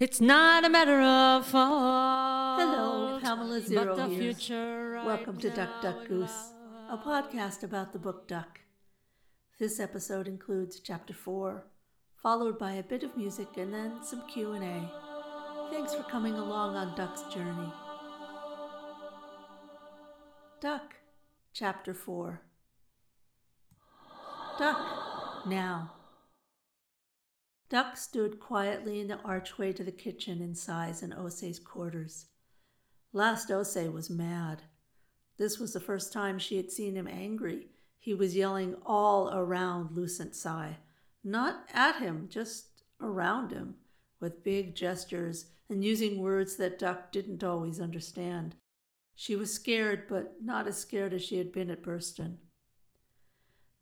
It's not a matter of fault. Hello, Pamela Zero but the here. future right Welcome to Duck Duck Goose, a podcast about the book Duck. This episode includes chapter 4, followed by a bit of music and then some Q&A. Thanks for coming along on Duck's journey. Duck, chapter 4. Duck, now. Duck stood quietly in the archway to the kitchen in Sai's and Osei's quarters. Last Osei was mad. This was the first time she had seen him angry. He was yelling all around Lucent Sai, not at him, just around him, with big gestures and using words that Duck didn't always understand. She was scared, but not as scared as she had been at Burston.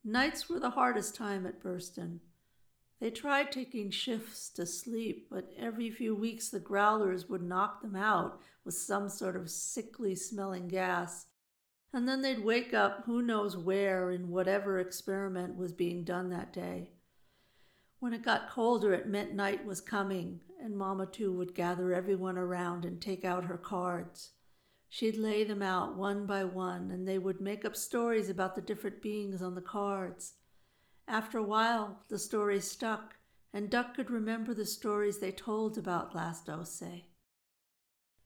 Nights were the hardest time at Burston. They tried taking shifts to sleep, but every few weeks the growlers would knock them out with some sort of sickly smelling gas. And then they'd wake up who knows where in whatever experiment was being done that day. When it got colder, it meant night was coming, and Mama too would gather everyone around and take out her cards. She'd lay them out one by one, and they would make up stories about the different beings on the cards. After a while, the stories stuck, and Duck could remember the stories they told about Last Osei.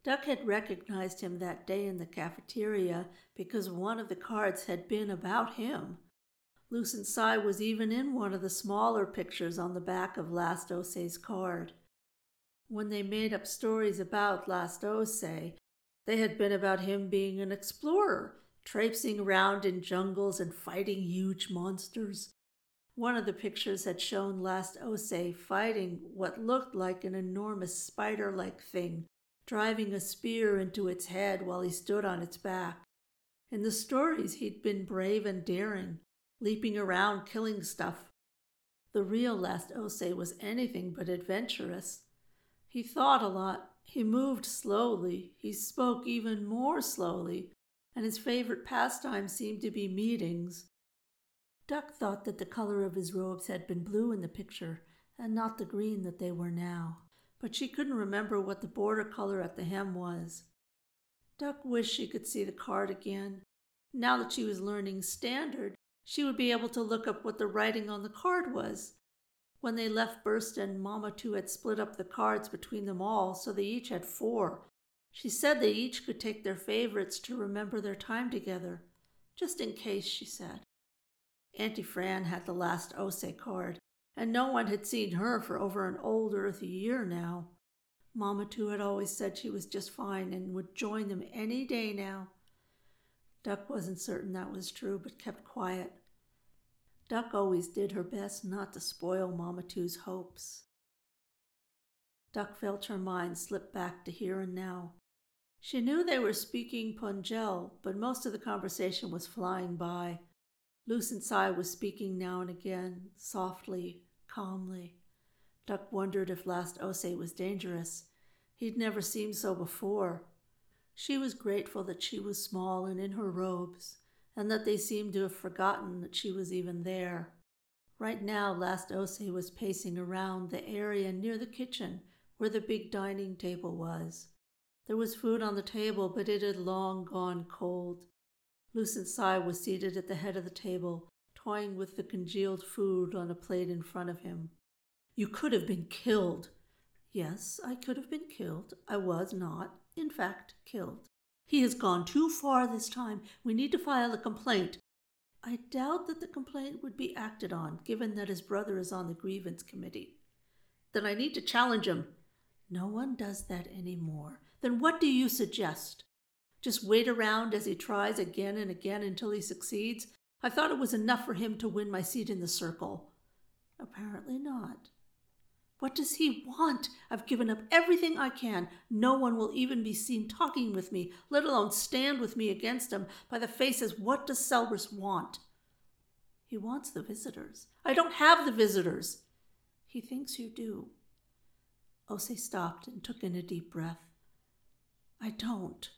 Duck had recognized him that day in the cafeteria because one of the cards had been about him. Lucent Sai was even in one of the smaller pictures on the back of Last Osei's card. When they made up stories about Last Osei, they had been about him being an explorer, traipsing around in jungles and fighting huge monsters. One of the pictures had shown Last Osei fighting what looked like an enormous spider like thing, driving a spear into its head while he stood on its back. In the stories, he'd been brave and daring, leaping around killing stuff. The real Last Osei was anything but adventurous. He thought a lot, he moved slowly, he spoke even more slowly, and his favorite pastime seemed to be meetings. Duck thought that the color of his robes had been blue in the picture, and not the green that they were now, but she couldn't remember what the border color at the hem was. Duck wished she could see the card again. Now that she was learning standard, she would be able to look up what the writing on the card was. When they left Burston, Mama too had split up the cards between them all, so they each had four. She said they each could take their favorites to remember their time together. Just in case, she said. Auntie Fran had the last Osei card, and no one had seen her for over an old earthy year now. Mama too had always said she was just fine and would join them any day now. Duck wasn't certain that was true, but kept quiet. Duck always did her best not to spoil Mama Two's hopes. Duck felt her mind slip back to here and now. She knew they were speaking Punjel, but most of the conversation was flying by. Lucent Sai was speaking now and again, softly, calmly. Duck wondered if Last Osei was dangerous. He'd never seemed so before. She was grateful that she was small and in her robes, and that they seemed to have forgotten that she was even there. Right now, Last Osei was pacing around the area near the kitchen where the big dining table was. There was food on the table, but it had long gone cold. Lucent Sai was seated at the head of the table, toying with the congealed food on a plate in front of him. You could have been killed. Yes, I could have been killed. I was not, in fact, killed. He has gone too far this time. We need to file a complaint. I doubt that the complaint would be acted on, given that his brother is on the grievance committee. Then I need to challenge him. No one does that any more. Then what do you suggest? Just wait around as he tries again and again until he succeeds? I thought it was enough for him to win my seat in the circle. Apparently not. What does he want? I've given up everything I can. No one will even be seen talking with me, let alone stand with me against him. By the faces, what does Selrus want? He wants the visitors. I don't have the visitors. He thinks you do. Osei stopped and took in a deep breath. I don't.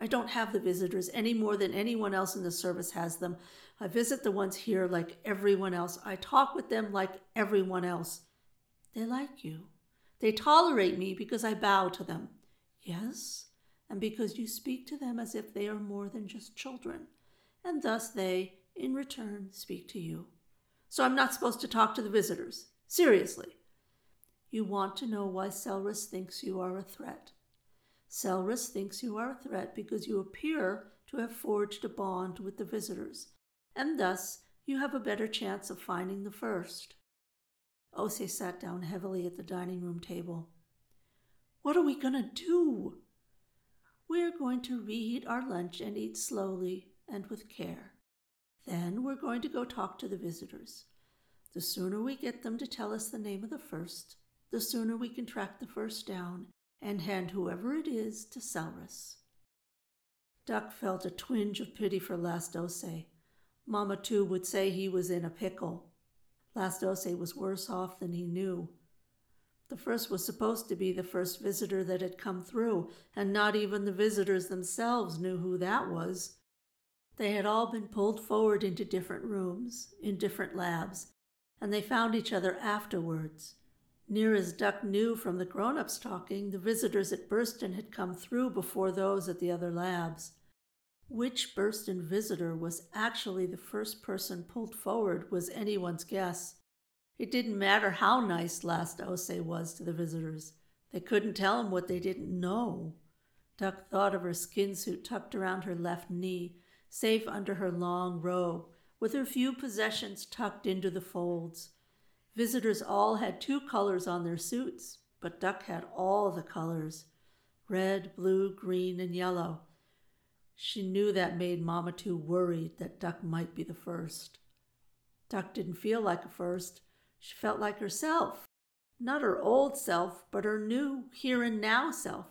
I don't have the visitors any more than anyone else in the service has them. I visit the ones here like everyone else. I talk with them like everyone else. They like you. They tolerate me because I bow to them. Yes, and because you speak to them as if they are more than just children, and thus they, in return, speak to you. So I'm not supposed to talk to the visitors. Seriously. You want to know why Selrus thinks you are a threat. Selrus thinks you are a threat because you appear to have forged a bond with the visitors, and thus you have a better chance of finding the first. Ose sat down heavily at the dining room table. What are we going to do? We're going to reheat our lunch and eat slowly and with care. Then we're going to go talk to the visitors. The sooner we get them to tell us the name of the first, the sooner we can track the first down and hand whoever it is to Selrus. Duck felt a twinge of pity for Last Ose. Mamma, too, would say he was in a pickle. Last Ose was worse off than he knew. The first was supposed to be the first visitor that had come through, and not even the visitors themselves knew who that was. They had all been pulled forward into different rooms, in different labs, and they found each other afterwards. Near as Duck knew from the grown ups talking, the visitors at Burston had come through before those at the other labs. Which Burston visitor was actually the first person pulled forward was anyone's guess. It didn't matter how nice Last Ose was to the visitors. They couldn't tell him what they didn't know. Duck thought of her skin suit tucked around her left knee, safe under her long robe, with her few possessions tucked into the folds. Visitors all had two colors on their suits, but Duck had all the colors red, blue, green, and yellow. She knew that made Mamatu worried that Duck might be the first. Duck didn't feel like a first. She felt like herself. Not her old self, but her new, here and now self.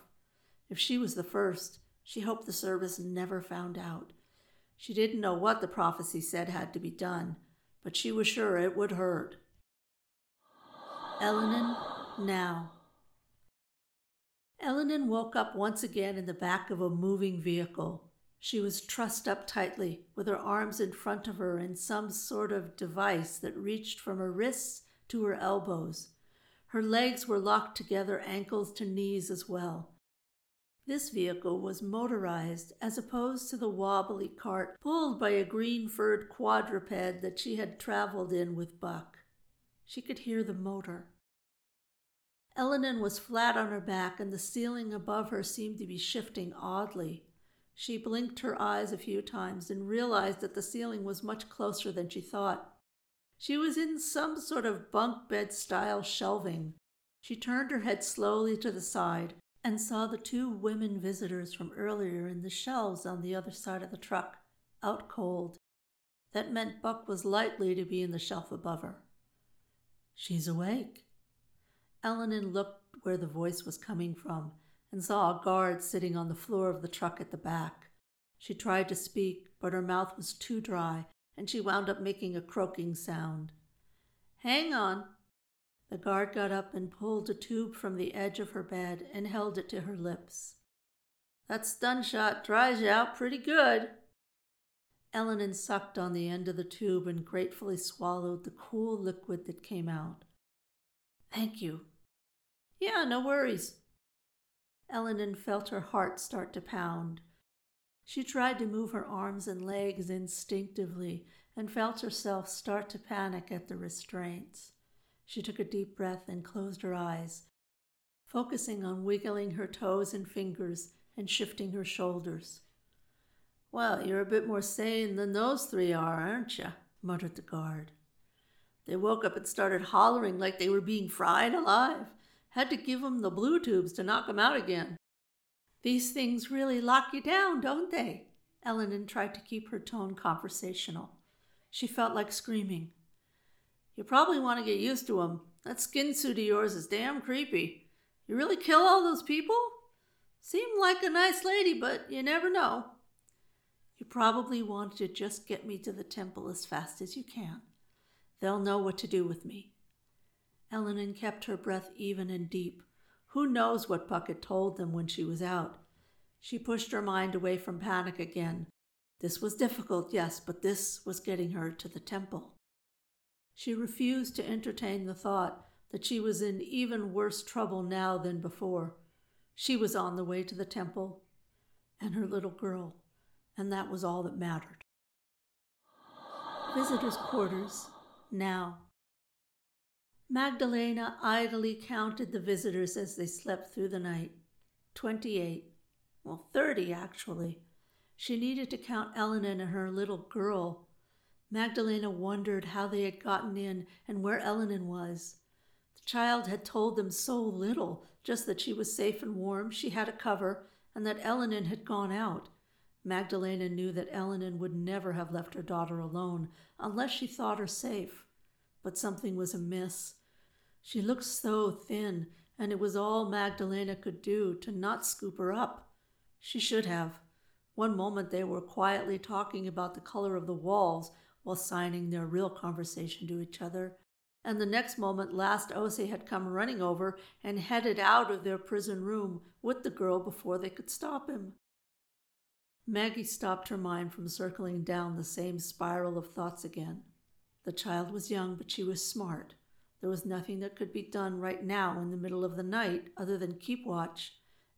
If she was the first, she hoped the service never found out. She didn't know what the prophecy said had to be done, but she was sure it would hurt. Elenin, now. Elenin woke up once again in the back of a moving vehicle. She was trussed up tightly, with her arms in front of her in some sort of device that reached from her wrists to her elbows. Her legs were locked together, ankles to knees as well. This vehicle was motorized as opposed to the wobbly cart pulled by a green furred quadruped that she had traveled in with Buck. She could hear the motor. Elenin was flat on her back, and the ceiling above her seemed to be shifting oddly. She blinked her eyes a few times and realized that the ceiling was much closer than she thought. She was in some sort of bunk bed style shelving. She turned her head slowly to the side and saw the two women visitors from earlier in the shelves on the other side of the truck, out cold. That meant Buck was likely to be in the shelf above her. She's awake. Elenin looked where the voice was coming from and saw a guard sitting on the floor of the truck at the back. She tried to speak, but her mouth was too dry, and she wound up making a croaking sound. Hang on. The guard got up and pulled a tube from the edge of her bed and held it to her lips. That stun shot dries you out pretty good. Elenin sucked on the end of the tube and gratefully swallowed the cool liquid that came out. Thank you. Yeah, no worries. Elenin felt her heart start to pound. She tried to move her arms and legs instinctively and felt herself start to panic at the restraints. She took a deep breath and closed her eyes, focusing on wiggling her toes and fingers and shifting her shoulders. Well, you're a bit more sane than those three are, aren't you? muttered the guard. They woke up and started hollering like they were being fried alive. Had to give 'em the blue tubes to knock 'em out again. These things really lock you down, don't they? Elenin tried to keep her tone conversational. She felt like screaming. You probably want to get used to 'em. That skin suit of yours is damn creepy. You really kill all those people? Seem like a nice lady, but you never know. You probably want to just get me to the temple as fast as you can. They'll know what to do with me. Elenin kept her breath even and deep. Who knows what had told them when she was out? She pushed her mind away from panic again. This was difficult, yes, but this was getting her to the temple. She refused to entertain the thought that she was in even worse trouble now than before. She was on the way to the temple, and her little girl, and that was all that mattered. Visitors' quarters, now. Magdalena idly counted the visitors as they slept through the night. Twenty-eight. Well, thirty, actually. She needed to count Eleanor and her little girl. Magdalena wondered how they had gotten in and where Eleanor was. The child had told them so little, just that she was safe and warm, she had a cover, and that Eleanor had gone out. Magdalena knew that Eleanor would never have left her daughter alone unless she thought her safe. But something was amiss. She looked so thin, and it was all Magdalena could do to not scoop her up. She should have. One moment they were quietly talking about the color of the walls while signing their real conversation to each other, and the next moment last Ose had come running over and headed out of their prison room with the girl before they could stop him. Maggie stopped her mind from circling down the same spiral of thoughts again. The child was young, but she was smart. There was nothing that could be done right now in the middle of the night other than keep watch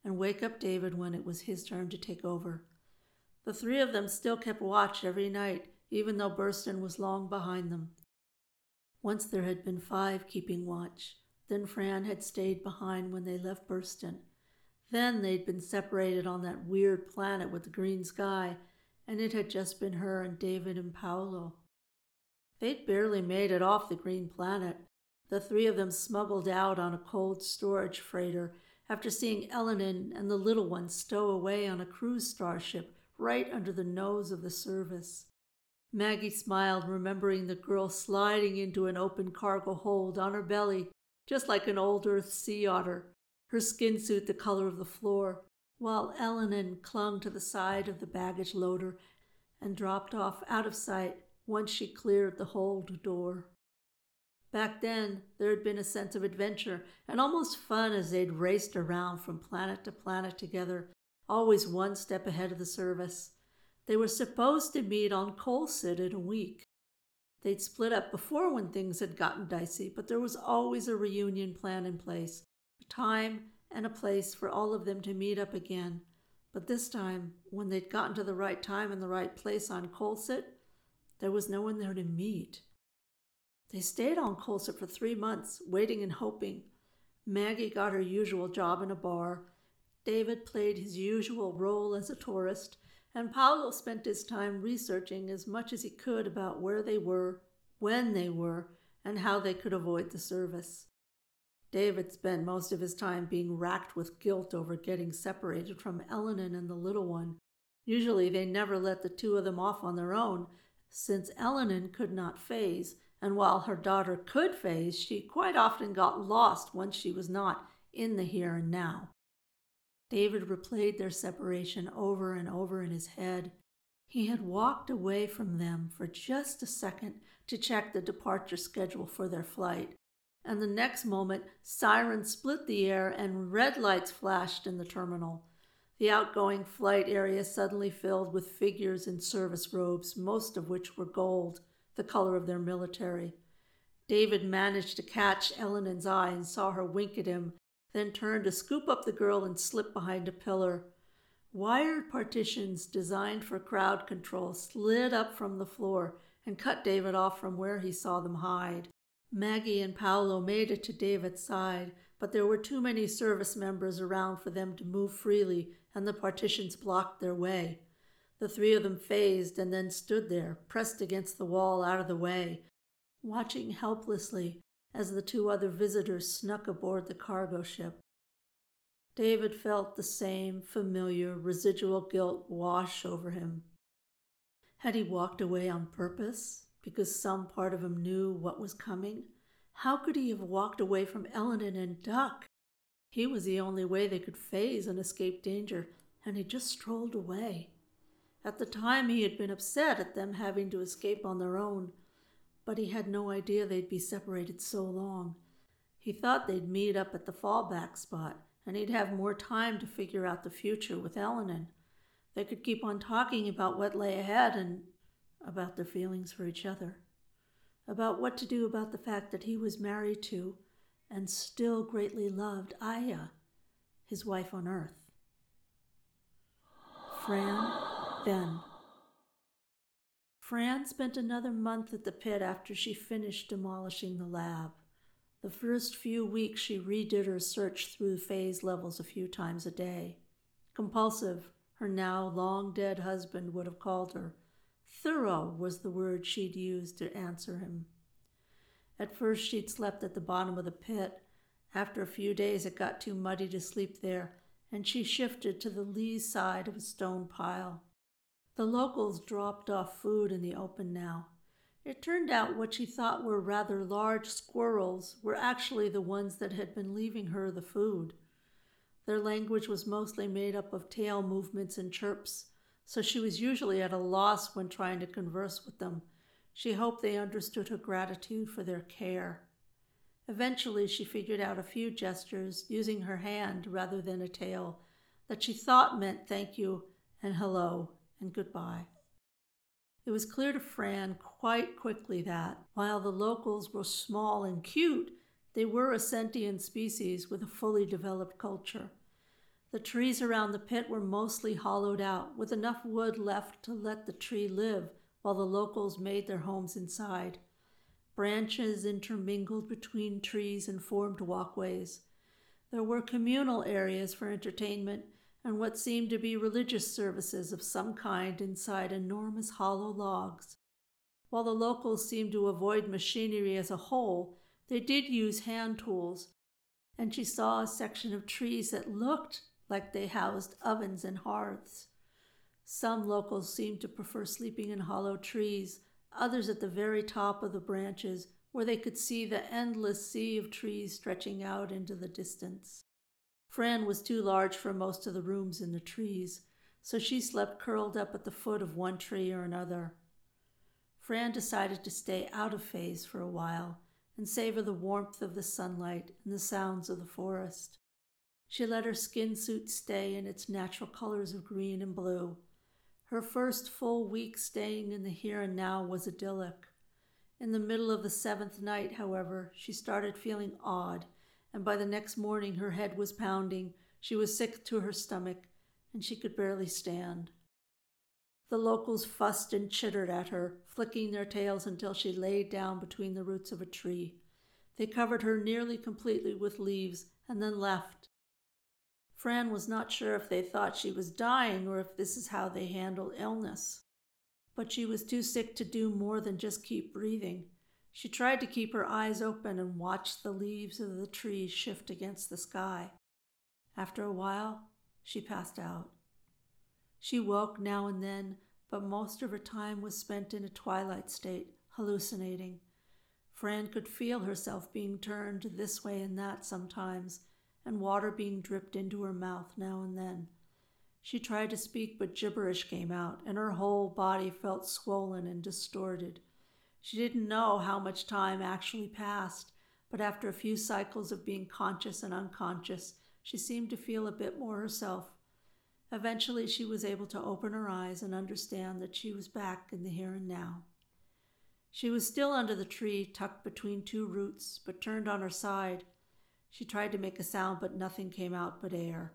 and wake up David when it was his turn to take over. The three of them still kept watch every night, even though Burston was long behind them. Once there had been five keeping watch. Then Fran had stayed behind when they left Burston. Then they'd been separated on that weird planet with the green sky, and it had just been her and David and Paolo. They'd barely made it off the green planet. The three of them smuggled out on a cold storage freighter after seeing Eleanor and the little one stow away on a cruise starship right under the nose of the service. Maggie smiled, remembering the girl sliding into an open cargo hold on her belly, just like an old Earth sea otter her skin suit the color of the floor, while Eleanor clung to the side of the baggage loader and dropped off out of sight once she cleared the hold door. Back then, there had been a sense of adventure and almost fun as they'd raced around from planet to planet together, always one step ahead of the service. They were supposed to meet on Colset in a week. They'd split up before when things had gotten dicey, but there was always a reunion plan in place, time and a place for all of them to meet up again. But this time, when they'd gotten to the right time and the right place on Colset, there was no one there to meet. They stayed on Colset for three months, waiting and hoping. Maggie got her usual job in a bar. David played his usual role as a tourist, and Paolo spent his time researching as much as he could about where they were, when they were, and how they could avoid the service. David spent most of his time being racked with guilt over getting separated from Eleanor and the little one. Usually they never let the two of them off on their own, since Eleanor could not phase, and while her daughter could phase, she quite often got lost once she was not in the here and now. David replayed their separation over and over in his head. He had walked away from them for just a second to check the departure schedule for their flight and the next moment, sirens split the air and red lights flashed in the terminal. The outgoing flight area suddenly filled with figures in service robes, most of which were gold, the color of their military. David managed to catch Eleanor's eye and saw her wink at him, then turned to scoop up the girl and slip behind a pillar. Wired partitions designed for crowd control slid up from the floor and cut David off from where he saw them hide. Maggie and Paolo made it to David's side, but there were too many service members around for them to move freely, and the partitions blocked their way. The three of them phased and then stood there, pressed against the wall out of the way, watching helplessly as the two other visitors snuck aboard the cargo ship. David felt the same familiar residual guilt wash over him. Had he walked away on purpose? Because some part of him knew what was coming? How could he have walked away from Eleanor and Duck? He was the only way they could phase and escape danger, and he just strolled away. At the time, he had been upset at them having to escape on their own, but he had no idea they'd be separated so long. He thought they'd meet up at the fallback spot, and he'd have more time to figure out the future with Eleanor. They could keep on talking about what lay ahead and about their feelings for each other, about what to do about the fact that he was married to and still greatly loved Aya, his wife on earth. Fran, then. Fran spent another month at the pit after she finished demolishing the lab. The first few weeks, she redid her search through phase levels a few times a day. Compulsive, her now long dead husband would have called her. Thorough was the word she'd used to answer him. At first, she'd slept at the bottom of the pit. After a few days, it got too muddy to sleep there, and she shifted to the lee side of a stone pile. The locals dropped off food in the open now. It turned out what she thought were rather large squirrels were actually the ones that had been leaving her the food. Their language was mostly made up of tail movements and chirps, so she was usually at a loss when trying to converse with them. She hoped they understood her gratitude for their care. Eventually, she figured out a few gestures using her hand rather than a tail that she thought meant thank you and hello and goodbye. It was clear to Fran quite quickly that, while the locals were small and cute, they were a sentient species with a fully developed culture. The trees around the pit were mostly hollowed out, with enough wood left to let the tree live while the locals made their homes inside. Branches intermingled between trees and formed walkways. There were communal areas for entertainment and what seemed to be religious services of some kind inside enormous hollow logs. While the locals seemed to avoid machinery as a whole, they did use hand tools, and she saw a section of trees that looked like they housed ovens and hearths. Some locals seemed to prefer sleeping in hollow trees, others at the very top of the branches, where they could see the endless sea of trees stretching out into the distance. Fran was too large for most of the rooms in the trees, so she slept curled up at the foot of one tree or another. Fran decided to stay out of phase for a while and savor the warmth of the sunlight and the sounds of the forest. She let her skin suit stay in its natural colors of green and blue. Her first full week staying in the here and now was idyllic. In the middle of the seventh night, however, she started feeling odd and by the next morning her head was pounding, she was sick to her stomach, and she could barely stand. The locals fussed and chittered at her, flicking their tails until she lay down between the roots of a tree. They covered her nearly completely with leaves and then left. Fran was not sure if they thought she was dying or if this is how they handle illness. But she was too sick to do more than just keep breathing. She tried to keep her eyes open and watch the leaves of the trees shift against the sky. After a while, she passed out. She woke now and then, but most of her time was spent in a twilight state, hallucinating. Fran could feel herself being turned this way and that sometimes, and water being dripped into her mouth now and then. She tried to speak, but gibberish came out, and her whole body felt swollen and distorted. She didn't know how much time actually passed, but after a few cycles of being conscious and unconscious, she seemed to feel a bit more herself. Eventually, she was able to open her eyes and understand that she was back in the here and now. She was still under the tree, tucked between two roots, but turned on her side. She tried to make a sound, but nothing came out but air.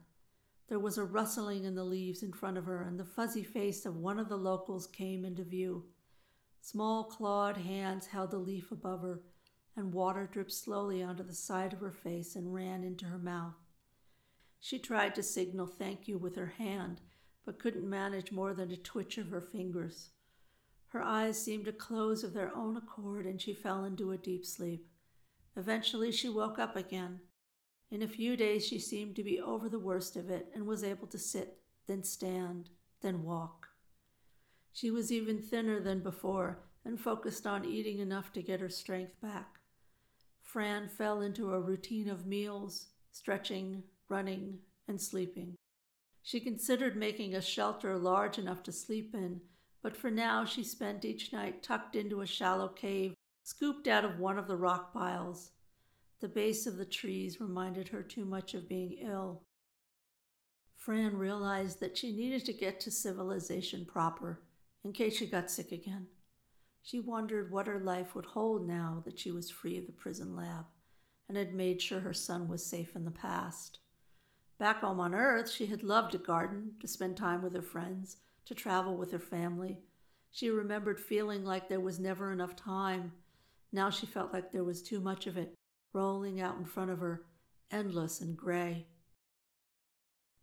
There was a rustling in the leaves in front of her, and the fuzzy face of one of the locals came into view. Small clawed hands held a leaf above her, and water dripped slowly onto the side of her face and ran into her mouth. She tried to signal thank you with her hand, but couldn't manage more than a twitch of her fingers. Her eyes seemed to close of their own accord, and she fell into a deep sleep. Eventually, she woke up again. In a few days, she seemed to be over the worst of it and was able to sit, then stand, then walk. She was even thinner than before and focused on eating enough to get her strength back. Fran fell into a routine of meals, stretching, running, and sleeping. She considered making a shelter large enough to sleep in, but for now she spent each night tucked into a shallow cave scooped out of one of the rock piles. The base of the trees reminded her too much of being ill. Fran realized that she needed to get to civilization proper in case she got sick again. She wondered what her life would hold now that she was free of the prison lab, and had made sure her son was safe in the past. Back home on Earth, she had loved to garden, to spend time with her friends, to travel with her family. She remembered feeling like there was never enough time. Now she felt like there was too much of it, rolling out in front of her, endless and gray.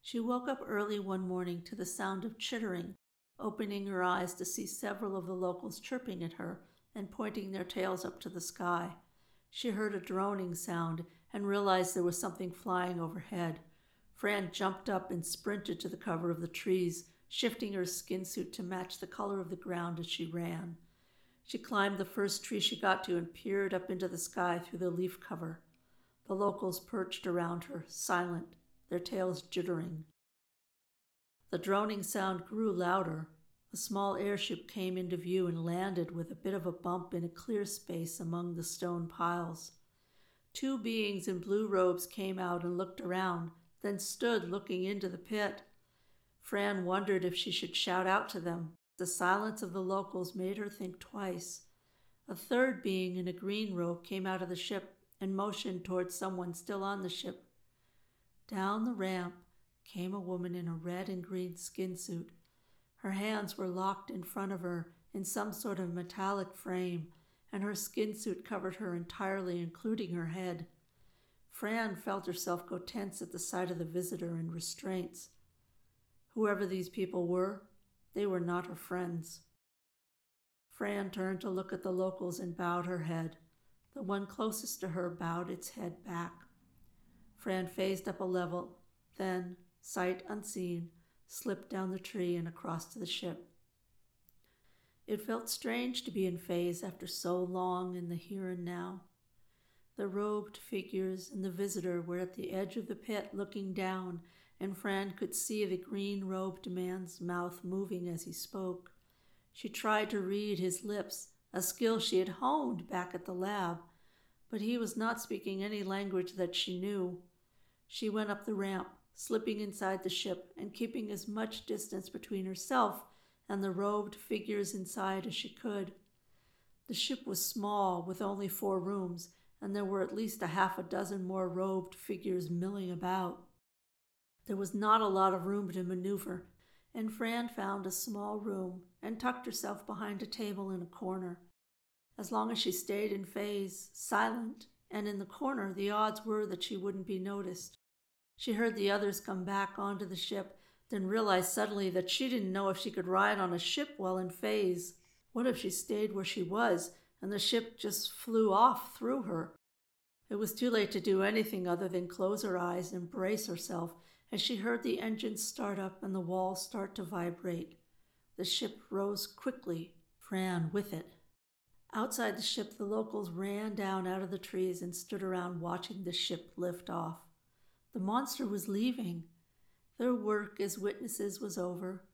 She woke up early one morning to the sound of chittering, opening her eyes to see several of the locals chirping at her and pointing their tails up to the sky. She heard a droning sound and realized there was something flying overhead. Fran jumped up and sprinted to the cover of the trees, shifting her skin suit to match the color of the ground as she ran. She climbed the first tree she got to and peered up into the sky through the leaf cover. The locals perched around her, silent, their tails jittering. The droning sound grew louder. A small airship came into view and landed with a bit of a bump in a clear space among the stone piles. Two beings in blue robes came out and looked around, then stood looking into the pit. Fran wondered if she should shout out to them. The silence of the locals made her think twice. A third being in a green robe came out of the ship and motioned towards someone still on the ship. Down the ramp came a woman in a red and green skin suit. Her hands were locked in front of her in some sort of metallic frame, and her skin suit covered her entirely, including her head. Fran felt herself go tense at the sight of the visitor and restraints. Whoever these people were, they were not her friends. Fran turned to look at the locals and bowed her head. The one closest to her bowed its head back. Fran phased up a level, then, sight unseen, slipped down the tree and across to the ship. It felt strange to be in phase after so long in the here and now. The robed figures and the visitor were at the edge of the pit looking down, and Fran could see the green robed man's mouth moving as he spoke. She tried to read his lips, a skill she had honed back at the lab, but he was not speaking any language that she knew. She went up the ramp, slipping inside the ship and keeping as much distance between herself and the robed figures inside as she could. The ship was small, with only four rooms, and there were at least a half a dozen more robed figures milling about. There was not a lot of room to maneuver, and Fran found a small room and tucked herself behind a table in a corner. As long as she stayed in phase, silent, and in the corner, the odds were that she wouldn't be noticed. She heard the others come back onto the ship, then realized suddenly that she didn't know if she could ride on a ship while in phase. What if she stayed where she was and the ship just flew off through her? It was too late to do anything other than close her eyes and brace herself as she heard the engines start up and the walls start to vibrate. The ship rose quickly, Fran with it. Outside the ship, the locals ran down out of the trees and stood around watching the ship lift off. The monster was leaving. Their work as witnesses was over.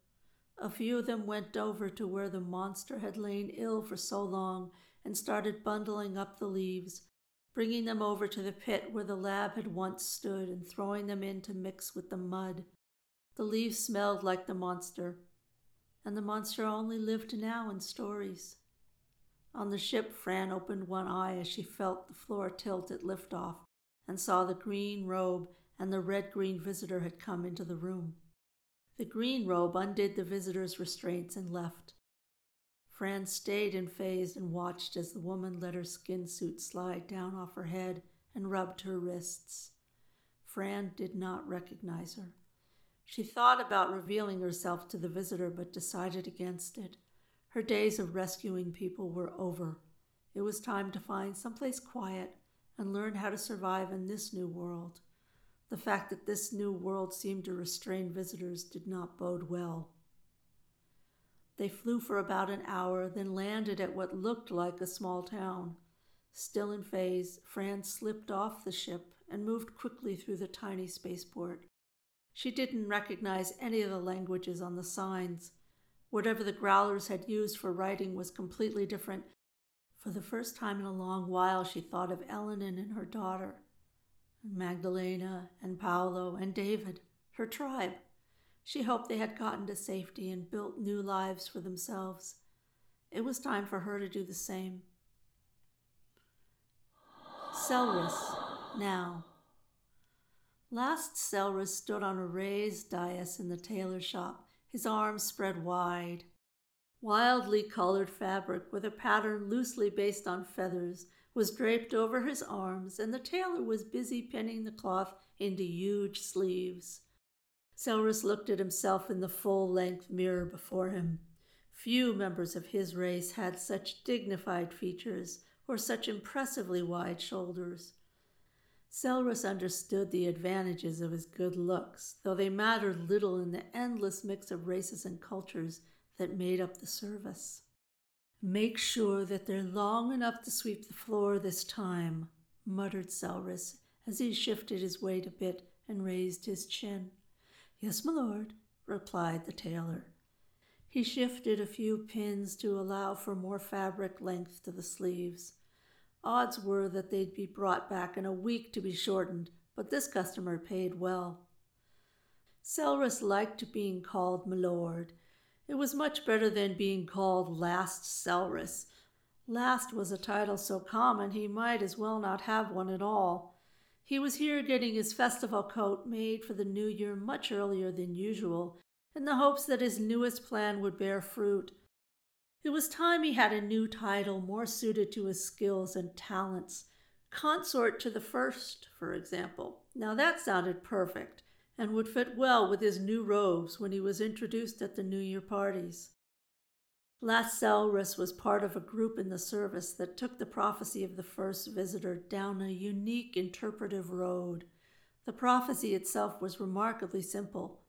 A few of them went over to where the monster had lain ill for so long and started bundling up the leaves, bringing them over to the pit where the lab had once stood and throwing them in to mix with the mud. The leaves smelled like the monster, and the monster only lived now in stories. On the ship, Fran opened one eye as she felt the floor tilt at liftoff and saw the green robe and the red green visitor had come into the room. The green robe undid the visitor's restraints and left. Fran stayed in phase and watched as the woman let her skin suit slide down off her head and rubbed her wrists. Fran did not recognize her. She thought about revealing herself to the visitor but decided against it. Her days of rescuing people were over. It was time to find someplace quiet and learn how to survive in this new world. The fact that this new world seemed to restrain visitors did not bode well. They flew for about an hour, then landed at what looked like a small town. Still in phase, Fran slipped off the ship and moved quickly through the tiny spaceport. She didn't recognize any of the languages on the signs. Whatever the growlers had used for writing was completely different. For the first time in a long while, she thought of Eleanor and her daughter and Magdalena and Paolo and David, her tribe. She hoped they had gotten to safety and built new lives for themselves. It was time for her to do the same. Selrus, now. Last Selrus stood on a raised dais in the tailor shop, his arms spread wide. Wildly colored fabric with a pattern loosely based on feathers was draped over his arms, and the tailor was busy pinning the cloth into huge sleeves. Selrus looked at himself in the full length mirror before him. Few members of his race had such dignified features or such impressively wide shoulders. Selrus understood the advantages of his good looks, though they mattered little in the endless mix of races and cultures that made up the service. Make sure that they're long enough to sweep the floor this time, muttered Selrus as he shifted his weight a bit and raised his chin. Yes, my lord, replied the tailor. He shifted a few pins to allow for more fabric length to the sleeves. Odds were that they'd be brought back in a week to be shortened, but this customer paid well. Selrus liked being called milord. It was much better than being called Last Selrus. Last was a title so common he might as well not have one at all. He was here getting his festival coat made for the new year much earlier than usual, in the hopes that his newest plan would bear fruit. It was time he had a new title more suited to his skills and talents. Consort to the first, for example. Now that sounded perfect and would fit well with his new robes when he was introduced at the New Year parties. Last was part of a group in the service that took the prophecy of the first visitor down a unique interpretive road. The prophecy itself was remarkably simple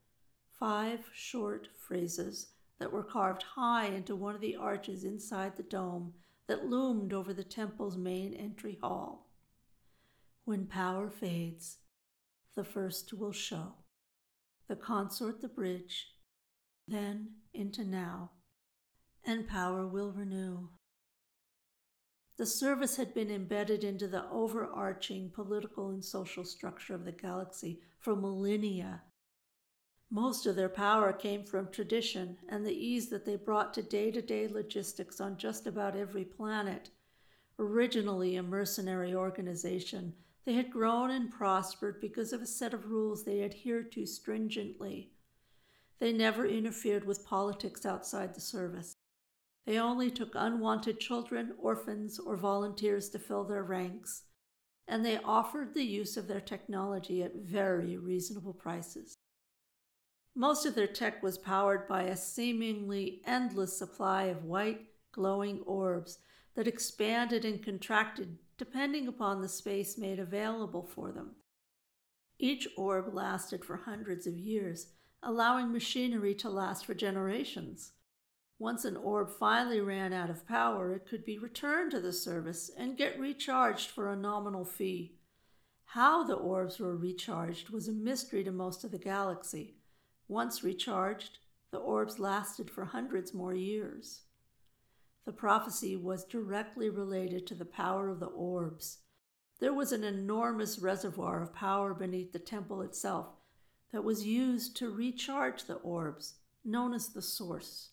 five short phrases that were carved high into one of the arches inside the dome that loomed over the temple's main entry hall. When power fades, the first will show. The consort the bridge, then into now, and power will renew. The service had been embedded into the overarching political and social structure of the galaxy for millennia most of their power came from tradition and the ease that they brought to day to day logistics on just about every planet. Originally a mercenary organization, they had grown and prospered because of a set of rules they adhered to stringently. They never interfered with politics outside the service. They only took unwanted children, orphans, or volunteers to fill their ranks, and they offered the use of their technology at very reasonable prices. Most of their tech was powered by a seemingly endless supply of white, glowing orbs that expanded and contracted depending upon the space made available for them. Each orb lasted for hundreds of years, allowing machinery to last for generations. Once an orb finally ran out of power, it could be returned to the service and get recharged for a nominal fee. How the orbs were recharged was a mystery to most of the galaxy. Once recharged, the orbs lasted for hundreds more years. The prophecy was directly related to the power of the orbs. There was an enormous reservoir of power beneath the temple itself that was used to recharge the orbs, known as the source.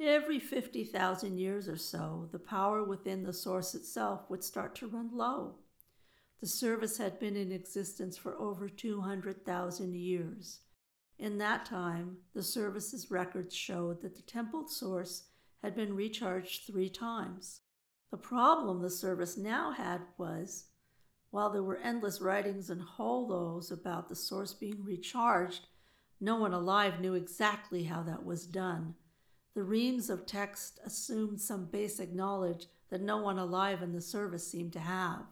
Every 50,000 years or so, the power within the source itself would start to run low. The service had been in existence for over 200,000 years. In that time, the service's records showed that the temple source had been recharged three times. The problem the service now had was while there were endless writings and holos about the source being recharged, no one alive knew exactly how that was done. The reams of text assumed some basic knowledge that no one alive in the service seemed to have.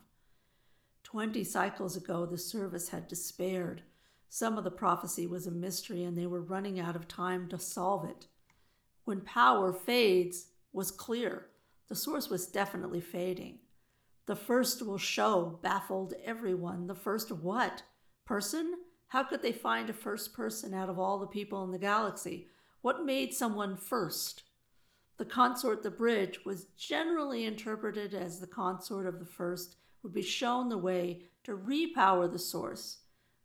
Twenty cycles ago, the service had despaired. Some of the prophecy was a mystery and they were running out of time to solve it. When power fades was clear. The source was definitely fading. The first will show baffled everyone. The first what? Person? How could they find a first person out of all the people in the galaxy? What made someone first? The consort the bridge was generally interpreted as the consort of the first would be shown the way to repower the source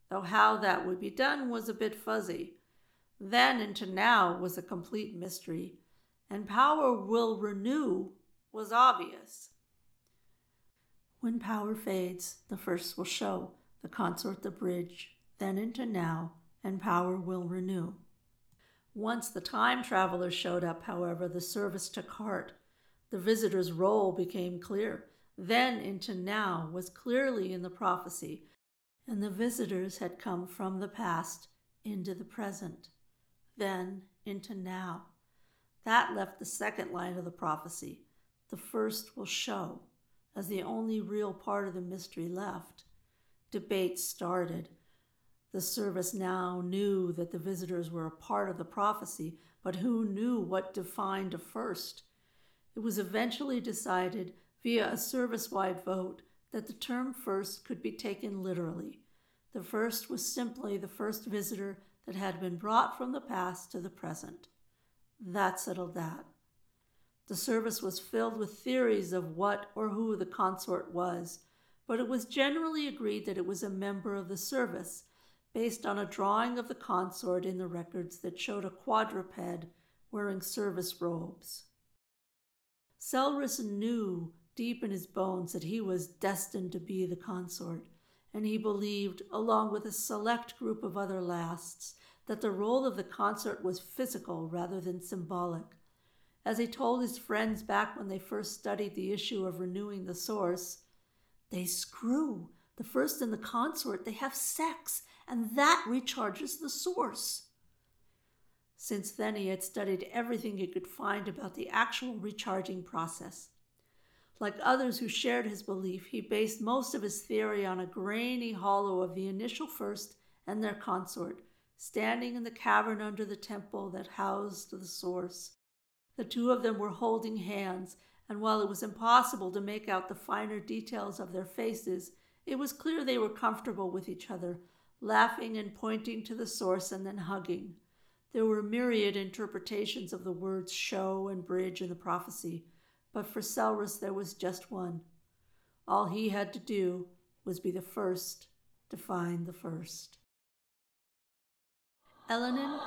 though how that would be done was a bit fuzzy. Then into now was a complete mystery, and power will renew was obvious. When power fades, the first will show, the consort the bridge, then into now, and power will renew. Once the time travelers showed up, however, the service took heart. The visitor's role became clear. Then into now was clearly in the prophecy, and the visitors had come from the past into the present, then into now. That left the second line of the prophecy. The first will show, as the only real part of the mystery left. Debate started. The service now knew that the visitors were a part of the prophecy, but who knew what defined a first? It was eventually decided via a service wide vote that the term first could be taken literally. The first was simply the first visitor that had been brought from the past to the present. That settled that. The service was filled with theories of what or who the consort was, but it was generally agreed that it was a member of the service, based on a drawing of the consort in the records that showed a quadruped wearing service robes. Selrus knew deep in his bones that he was destined to be the consort, and he believed, along with a select group of other lasts, that the role of the consort was physical rather than symbolic. As he told his friends back when they first studied the issue of renewing the source, they screw. The first and the consort, they have sex, and that recharges the source. Since then, he had studied everything he could find about the actual recharging process. Like others who shared his belief, he based most of his theory on a grainy hollow of the initial first and their consort, standing in the cavern under the temple that housed the source. The two of them were holding hands, and while it was impossible to make out the finer details of their faces, it was clear they were comfortable with each other, laughing and pointing to the source and then hugging. There were myriad interpretations of the words show and bridge in the prophecy, but for Selrus there was just one. All he had to do was be the first to find the first. Elenin,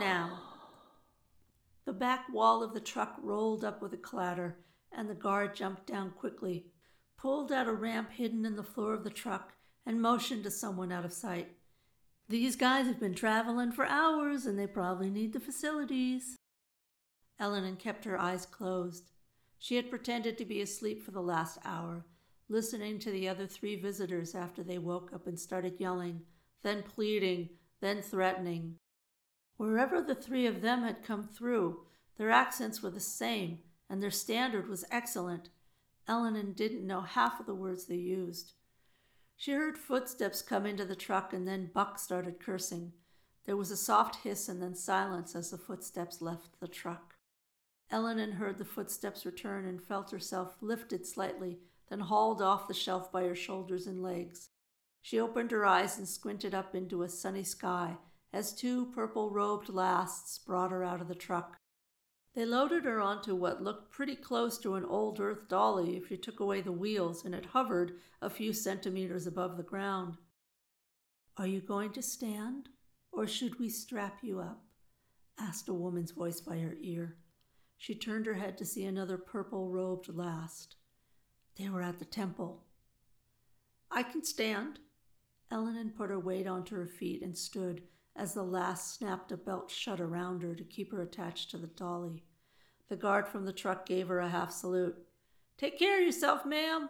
now. The back wall of the truck rolled up with a clatter, and the guard jumped down quickly, pulled out a ramp hidden in the floor of the truck, and motioned to someone out of sight. These guys have been traveling for hours and they probably need the facilities. Elenin kept her eyes closed. She had pretended to be asleep for the last hour, listening to the other three visitors after they woke up and started yelling, then pleading, then threatening. Wherever the three of them had come through, their accents were the same, and their standard was excellent. Elenin didn't know half of the words they used. She heard footsteps come into the truck, and then Buck started cursing. There was a soft hiss and then silence as the footsteps left the truck. Elenin heard the footsteps return and felt herself lifted slightly, then hauled off the shelf by her shoulders and legs. She opened her eyes and squinted up into a sunny sky as two purple robed lasts brought her out of the truck. They loaded her onto what looked pretty close to an old earth dolly if you took away the wheels, and it hovered a few centimeters above the ground. Are you going to stand, or should we strap you up? asked a woman's voice by her ear. She turned her head to see another purple robed last. They were at the temple. I can stand. Elenin put her weight onto her feet and stood, as the last snapped a belt shut around her to keep her attached to the dolly. The guard from the truck gave her a half salute. Take care of yourself, ma'am.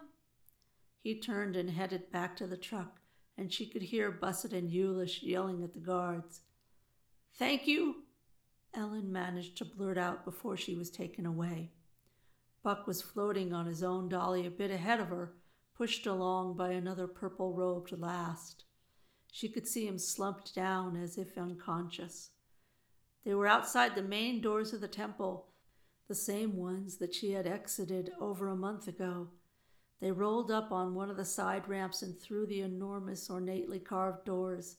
He turned and headed back to the truck, and she could hear Busset and Eulish yelling at the guards. Thank you, Ellen managed to blurt out before she was taken away. Buck was floating on his own dolly a bit ahead of her, pushed along by another purple robed last. She could see him slumped down as if unconscious. They were outside the main doors of the temple, the same ones that she had exited over a month ago. They rolled up on one of the side ramps and through the enormous, ornately carved doors.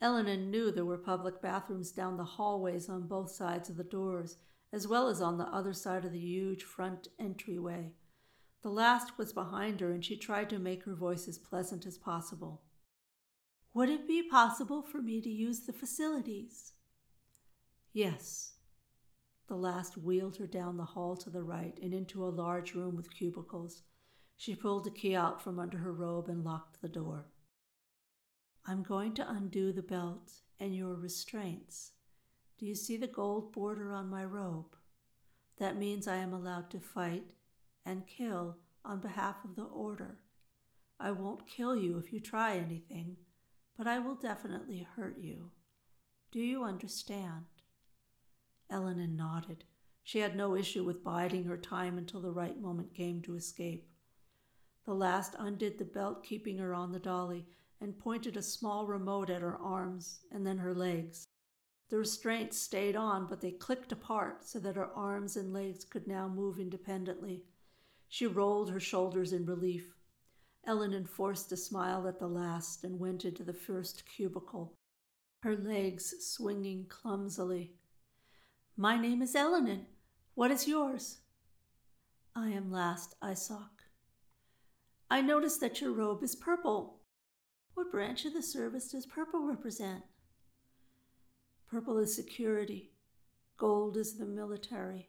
Elenin knew there were public bathrooms down the hallways on both sides of the doors, as well as on the other side of the huge front entryway. The last was behind her, and she tried to make her voice as pleasant as possible. Would it be possible for me to use the facilities? Yes. The last wheeled her down the hall to the right and into a large room with cubicles. She pulled a key out from under her robe and locked the door. I'm going to undo the belt and your restraints. Do you see the gold border on my robe? That means I am allowed to fight and kill on behalf of the order. I won't kill you if you try anything, but I will definitely hurt you. Do you understand? Eleanor nodded. She had no issue with biding her time until the right moment came to escape. The last undid the belt keeping her on the dolly and pointed a small remote at her arms and then her legs. The restraints stayed on, but they clicked apart so that her arms and legs could now move independently. She rolled her shoulders in relief. Ellen forced a smile at the last and went into the first cubicle, her legs swinging clumsily. My name is Eleanor. What is yours? I am last Isoc. I notice that your robe is purple. What branch of the service does purple represent? Purple is security. Gold is the military.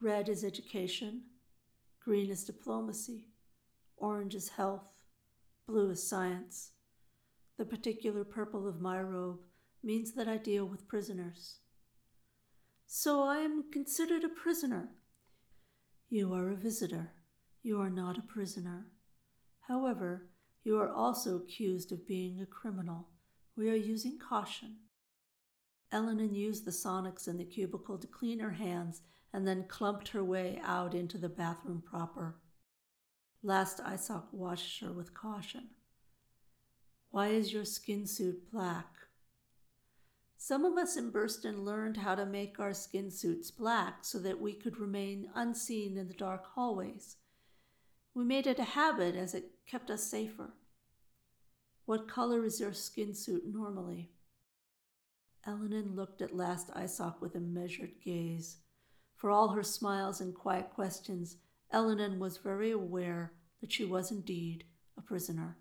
Red is education. Green is diplomacy. Orange is health. Blue is science. The particular purple of my robe means that I deal with prisoners. So I am considered a prisoner. You are a visitor. You are not a prisoner. However, you are also accused of being a criminal. We are using caution. Eleanor used the sonics in the cubicle to clean her hands and then clumped her way out into the bathroom proper. Last Isoc watched her with caution. Why is your skin suit black? Some of us in Burston learned how to make our skin suits black so that we could remain unseen in the dark hallways. We made it a habit as it kept us safer. What color is your skin suit normally? Eleanor looked at last Isoc with a measured gaze. For all her smiles and quiet questions, Eleanor was very aware that she was indeed a prisoner.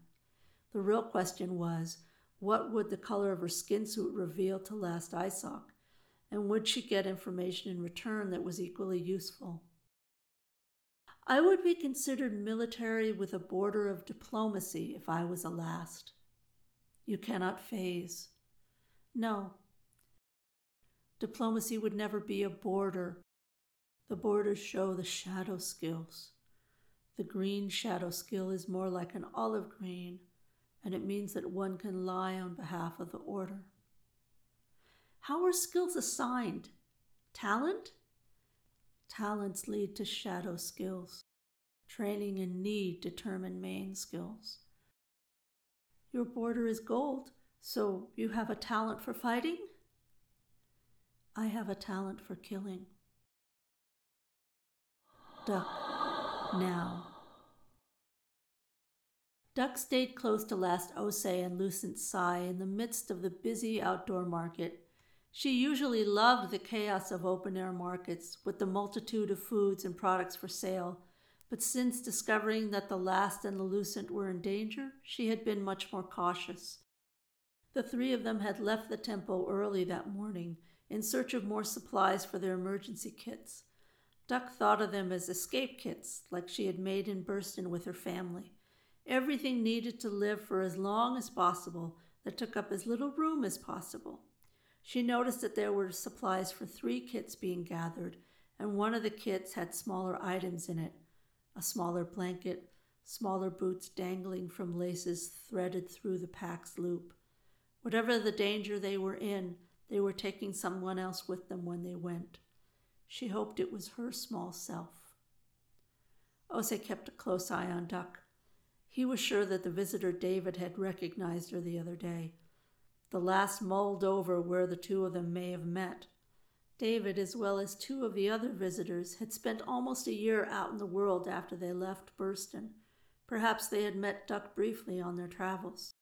The real question was, what would the color of her skin suit reveal to last Isoc, and would she get information in return that was equally useful? I would be considered military with a border of diplomacy if I was a last. You cannot phase. No. Diplomacy would never be a border. The borders show the shadow skills. The green shadow skill is more like an olive green, and it means that one can lie on behalf of the order. How are skills assigned? Talent? Talents lead to shadow skills. Training and need determine main skills. Your border is gold, so you have a talent for fighting? I have a talent for killing. Duck, now. Duck stayed close to last Ose and Lucent Sai in the midst of the busy outdoor market she usually loved the chaos of open air markets with the multitude of foods and products for sale, but since discovering that the last and the Lucent were in danger, she had been much more cautious. The three of them had left the temple early that morning in search of more supplies for their emergency kits. Duck thought of them as escape kits, like she had made in Burston with her family. Everything needed to live for as long as possible that took up as little room as possible. She noticed that there were supplies for three kits being gathered, and one of the kits had smaller items in it a smaller blanket, smaller boots dangling from laces threaded through the pack's loop. Whatever the danger they were in, they were taking someone else with them when they went. She hoped it was her small self. Ose kept a close eye on Duck. He was sure that the visitor David had recognized her the other day. The last mulled over where the two of them may have met. David, as well as two of the other visitors, had spent almost a year out in the world after they left Burston. Perhaps they had met Duck briefly on their travels.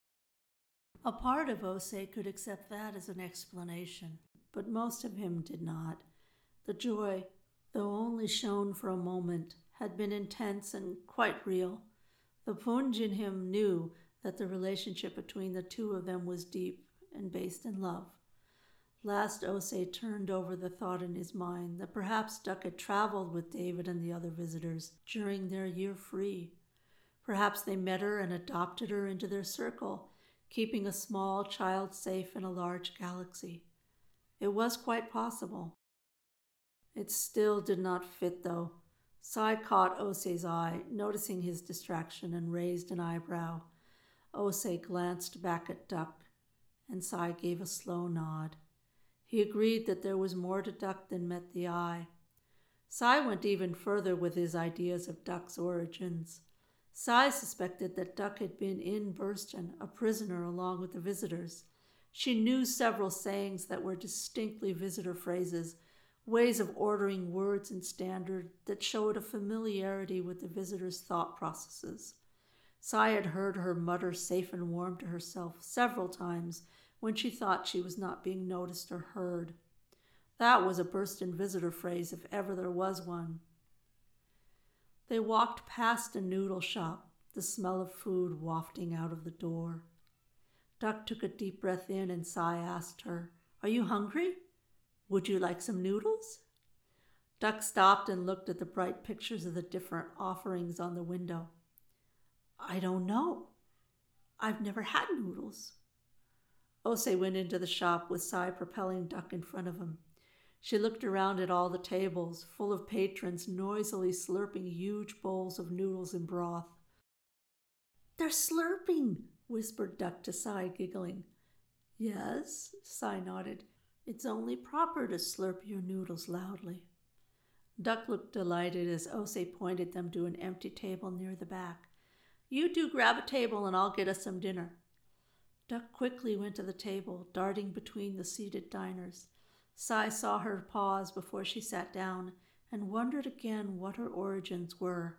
A part of Ose could accept that as an explanation, but most of him did not. The joy, though only shown for a moment, had been intense and quite real. The Punj in him knew that the relationship between the two of them was deep and based in love. Last Osei turned over the thought in his mind that perhaps Duck had traveled with David and the other visitors during their year free. Perhaps they met her and adopted her into their circle, keeping a small child safe in a large galaxy. It was quite possible. It still did not fit, though. Sai caught Osei's eye, noticing his distraction, and raised an eyebrow. Osei glanced back at Duck, and Sai gave a slow nod. He agreed that there was more to Duck than met the eye. Sai went even further with his ideas of Duck's origins. Sai suspected that Duck had been in Burston, a prisoner along with the visitors. She knew several sayings that were distinctly visitor phrases, ways of ordering words and standard that showed a familiarity with the visitor's thought processes. Sai had heard her mutter safe and warm to herself several times when she thought she was not being noticed or heard. That was a Burston visitor phrase if ever there was one. They walked past a noodle shop, the smell of food wafting out of the door. Duck took a deep breath in and Sai asked her, Are you hungry? Would you like some noodles? Duck stopped and looked at the bright pictures of the different offerings on the window. I don't know. I've never had noodles. Osei went into the shop with Sai propelling Duck in front of him. She looked around at all the tables, full of patrons noisily slurping huge bowls of noodles and broth. They're slurping, whispered Duck to Sai, giggling. Yes, Sai nodded. It's only proper to slurp your noodles loudly. Duck looked delighted as Osei pointed them to an empty table near the back. You two grab a table and I'll get us some dinner. Duck quickly went to the table, darting between the seated diners. Sai saw her pause before she sat down and wondered again what her origins were.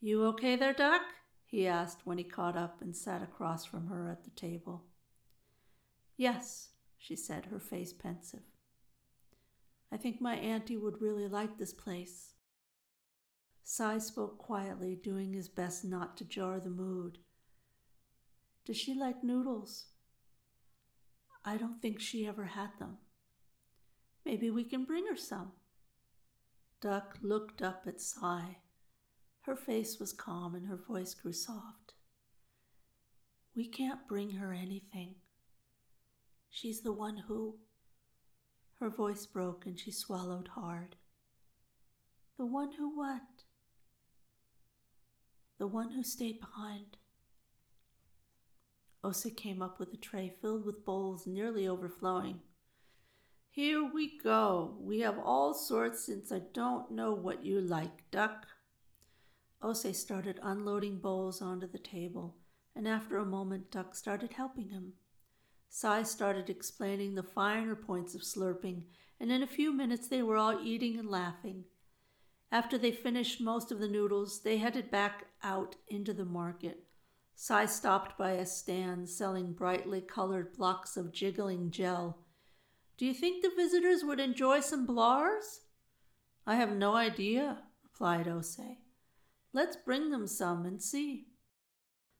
You okay there, Duck? he asked when he caught up and sat across from her at the table. Yes, she said, her face pensive. I think my auntie would really like this place. Sai spoke quietly, doing his best not to jar the mood. Does she like noodles? I don't think she ever had them. Maybe we can bring her some. Duck looked up at Sai. Her face was calm and her voice grew soft. We can't bring her anything. She's the one who. Her voice broke and she swallowed hard. The one who what? The one who stayed behind. Osei came up with a tray filled with bowls nearly overflowing. Here we go. We have all sorts since I don't know what you like, Duck. Osei started unloading bowls onto the table, and after a moment, Duck started helping him. Sai started explaining the finer points of slurping, and in a few minutes they were all eating and laughing. After they finished most of the noodles, they headed back out into the market. Sai stopped by a stand selling brightly colored blocks of jiggling gel do you think the visitors would enjoy some blars? I have no idea, replied Osei. Let's bring them some and see.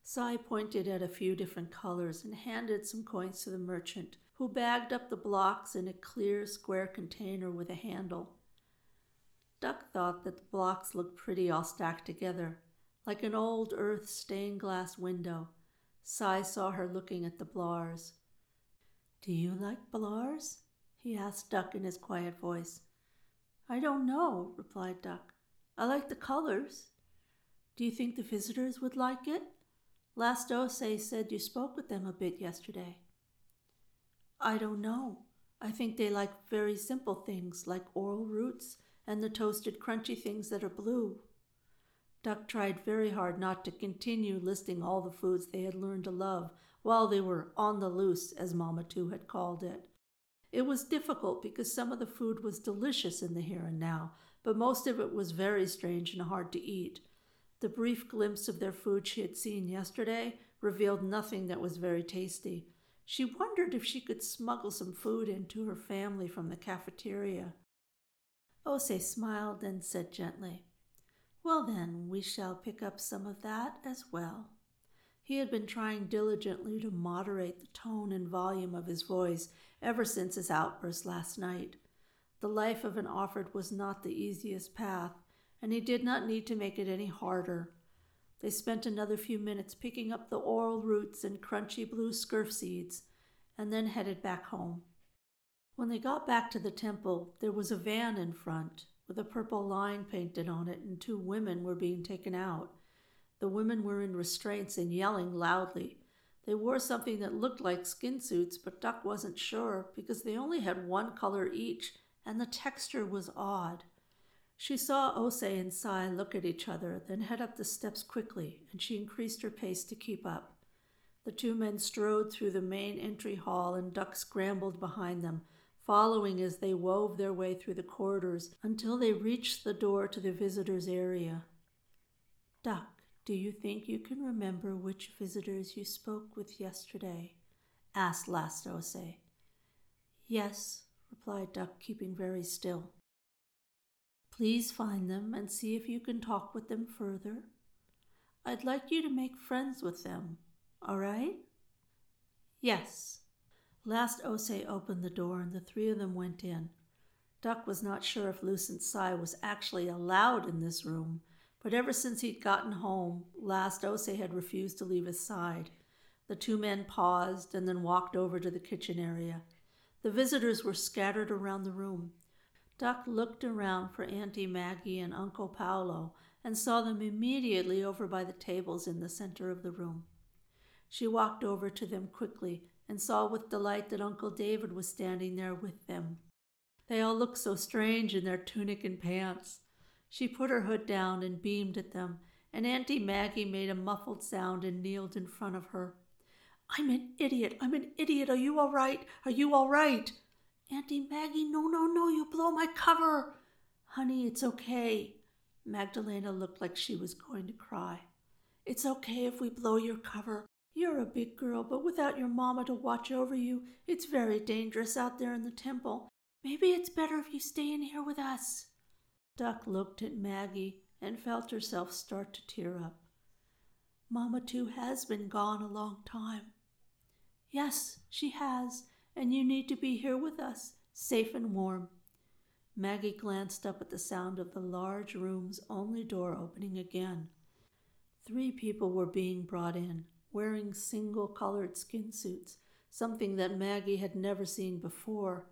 Sai pointed at a few different colors and handed some coins to the merchant, who bagged up the blocks in a clear square container with a handle. Duck thought that the blocks looked pretty all stacked together, like an old earth stained glass window. Sai saw her looking at the blars. Do you like blars? he asked Duck in his quiet voice. I don't know, replied Duck. I like the colors. Do you think the visitors would like it? Last Osei said you spoke with them a bit yesterday. I don't know. I think they like very simple things like oral roots and the toasted crunchy things that are blue. Duck tried very hard not to continue listing all the foods they had learned to love while they were on the loose, as Mama Two had called it. It was difficult because some of the food was delicious in the here and now, but most of it was very strange and hard to eat. The brief glimpse of their food she had seen yesterday revealed nothing that was very tasty. She wondered if she could smuggle some food into her family from the cafeteria. Ose smiled and said gently, Well, then, we shall pick up some of that as well. He had been trying diligently to moderate the tone and volume of his voice ever since his outburst last night. The life of an Offord was not the easiest path, and he did not need to make it any harder. They spent another few minutes picking up the laurel roots and crunchy blue scurf seeds, and then headed back home. When they got back to the temple, there was a van in front with a purple line painted on it, and two women were being taken out. The women were in restraints and yelling loudly. They wore something that looked like skin suits, but Duck wasn't sure because they only had one color each, and the texture was odd. She saw Ose and Sai look at each other, then head up the steps quickly, and she increased her pace to keep up. The two men strode through the main entry hall, and Duck scrambled behind them, following as they wove their way through the corridors until they reached the door to the visitors' area. Duck, do you think you can remember which visitors you spoke with yesterday? asked Last Ose. Yes, replied Duck, keeping very still. Please find them and see if you can talk with them further. I'd like you to make friends with them, all right? Yes, Last Ose opened the door and the three of them went in. Duck was not sure if Lucent Sai was actually allowed in this room, but ever since he'd gotten home, Last Ose had refused to leave his side. The two men paused and then walked over to the kitchen area. The visitors were scattered around the room. Duck looked around for Auntie Maggie and Uncle Paolo and saw them immediately over by the tables in the center of the room. She walked over to them quickly and saw with delight that Uncle David was standing there with them. They all looked so strange in their tunic and pants. She put her hood down and beamed at them, and Auntie Maggie made a muffled sound and kneeled in front of her. I'm an idiot. I'm an idiot. Are you all right? Are you all right? Auntie Maggie, no, no, no, you blow my cover. Honey, it's okay. Magdalena looked like she was going to cry. It's okay if we blow your cover. You're a big girl, but without your mamma to watch over you, it's very dangerous out there in the temple. Maybe it's better if you stay in here with us. Duck looked at Maggie and felt herself start to tear up. Mamma, too, has been gone a long time. Yes, she has, and you need to be here with us, safe and warm. Maggie glanced up at the sound of the large room's only door opening again. Three people were being brought in wearing single colored skin suits, something that Maggie had never seen before.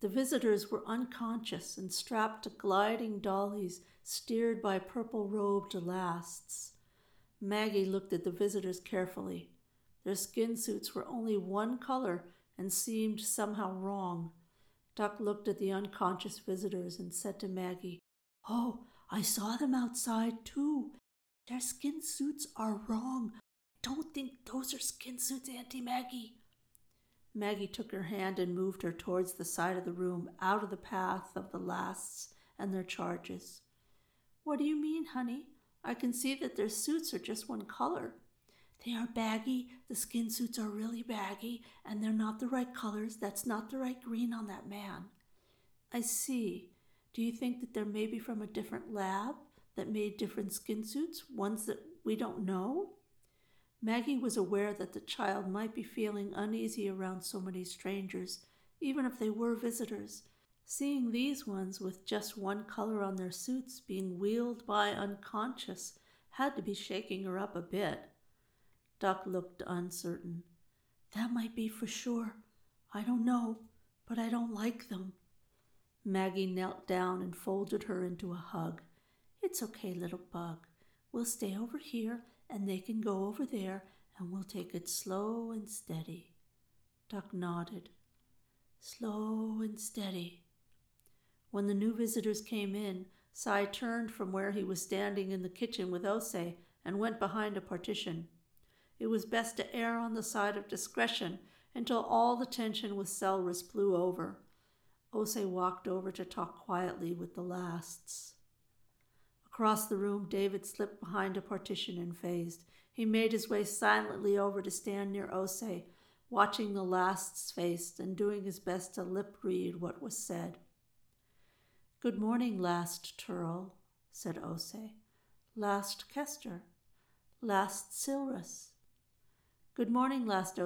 The visitors were unconscious and strapped to gliding dollies steered by purple robed lasts. Maggie looked at the visitors carefully. Their skin suits were only one color and seemed somehow wrong. Duck looked at the unconscious visitors and said to Maggie, Oh, I saw them outside too. Their skin suits are wrong don't think those are skin suits, Auntie Maggie. Maggie took her hand and moved her towards the side of the room, out of the path of the lasts and their charges. What do you mean, honey? I can see that their suits are just one color. They are baggy, the skin suits are really baggy, and they're not the right colors. That's not the right green on that man. I see. Do you think that they're maybe from a different lab that made different skin suits, ones that we don't know? Maggie was aware that the child might be feeling uneasy around so many strangers, even if they were visitors. Seeing these ones with just one color on their suits being wheeled by unconscious had to be shaking her up a bit. Duck looked uncertain. That might be for sure. I don't know, but I don't like them. Maggie knelt down and folded her into a hug. It's okay, little bug. We'll stay over here and they can go over there and we'll take it slow and steady. Duck nodded. Slow and steady. When the new visitors came in, Sai turned from where he was standing in the kitchen with Osei and went behind a partition. It was best to err on the side of discretion until all the tension with Selrus blew over. Ose walked over to talk quietly with the lasts. Across the room, David slipped behind a partition and phased. He made his way silently over to stand near Ose, watching the last's face and doing his best to lip read what was said. Good morning, last Turl, said Ose. Last Kester. Last Selrus. Good morning, Last.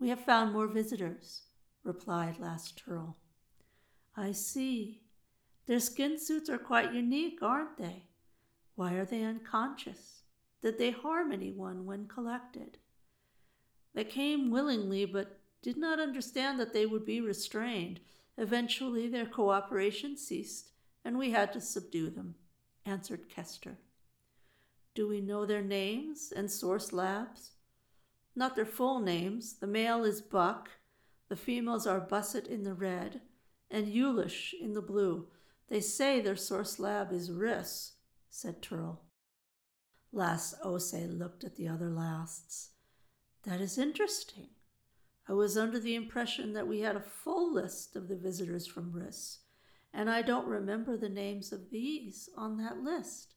We have found more visitors, replied Last Turl. I see. Their skin suits are quite unique, aren't they? Why are they unconscious? Did they harm anyone when collected? They came willingly, but did not understand that they would be restrained. Eventually, their cooperation ceased, and we had to subdue them, answered Kester. Do we know their names and source labs? Not their full names. The male is Buck, the females are Busset in the red, and Eulish in the blue. They say their source lab is Riss, said Turl. Last Ose looked at the other lasts. That is interesting. I was under the impression that we had a full list of the visitors from Riss, and I don't remember the names of these on that list.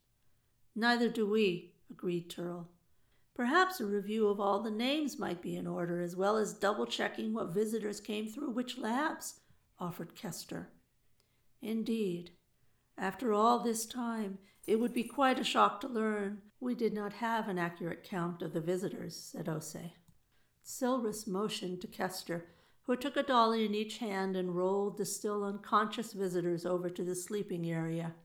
Neither do we, agreed Turl. Perhaps a review of all the names might be in order, as well as double checking what visitors came through which labs, offered Kester. Indeed. After all this time, it would be quite a shock to learn we did not have an accurate count of the visitors, said Ose. Selrus motioned to Kester, who took a dolly in each hand and rolled the still unconscious visitors over to the sleeping area.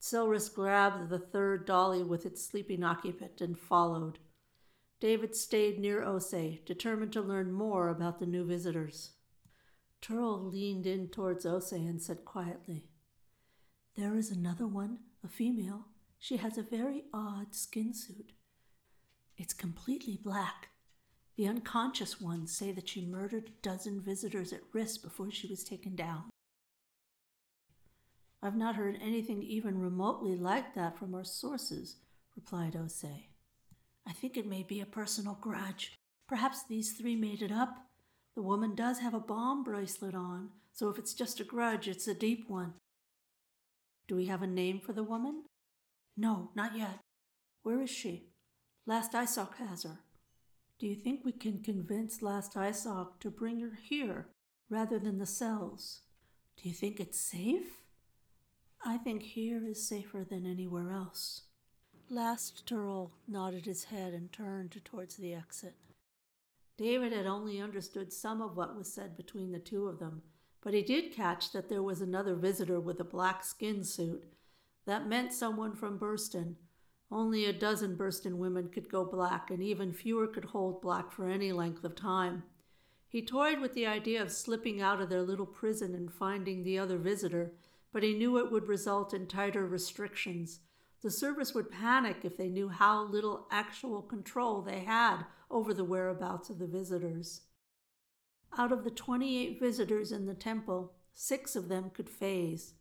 Selrus grabbed the third dolly with its sleeping occupant and followed. David stayed near Ose, determined to learn more about the new visitors. Turl leaned in towards Ose and said quietly, There is another one, a female. She has a very odd skin suit. It's completely black, the unconscious ones say that she murdered a dozen visitors at Riss before she was taken down. I've not heard anything even remotely like that from our sources, replied Ose. I think it may be a personal grudge. Perhaps these three made it up. The woman does have a bomb bracelet on, so if it's just a grudge, it's a deep one. Do we have a name for the woman? No, not yet. Where is she? Last I has her. Do you think we can convince Last Isoc to bring her here rather than the cells? Do you think it's safe? I think here is safer than anywhere else. Last Turl nodded his head and turned towards the exit. David had only understood some of what was said between the two of them, but he did catch that there was another visitor with a black skin suit. That meant someone from Burston, only a dozen Burston women could go black, and even fewer could hold black for any length of time. He toyed with the idea of slipping out of their little prison and finding the other visitor, but he knew it would result in tighter restrictions. The service would panic if they knew how little actual control they had over the whereabouts of the visitors. Out of the 28 visitors in the temple, six of them could phase.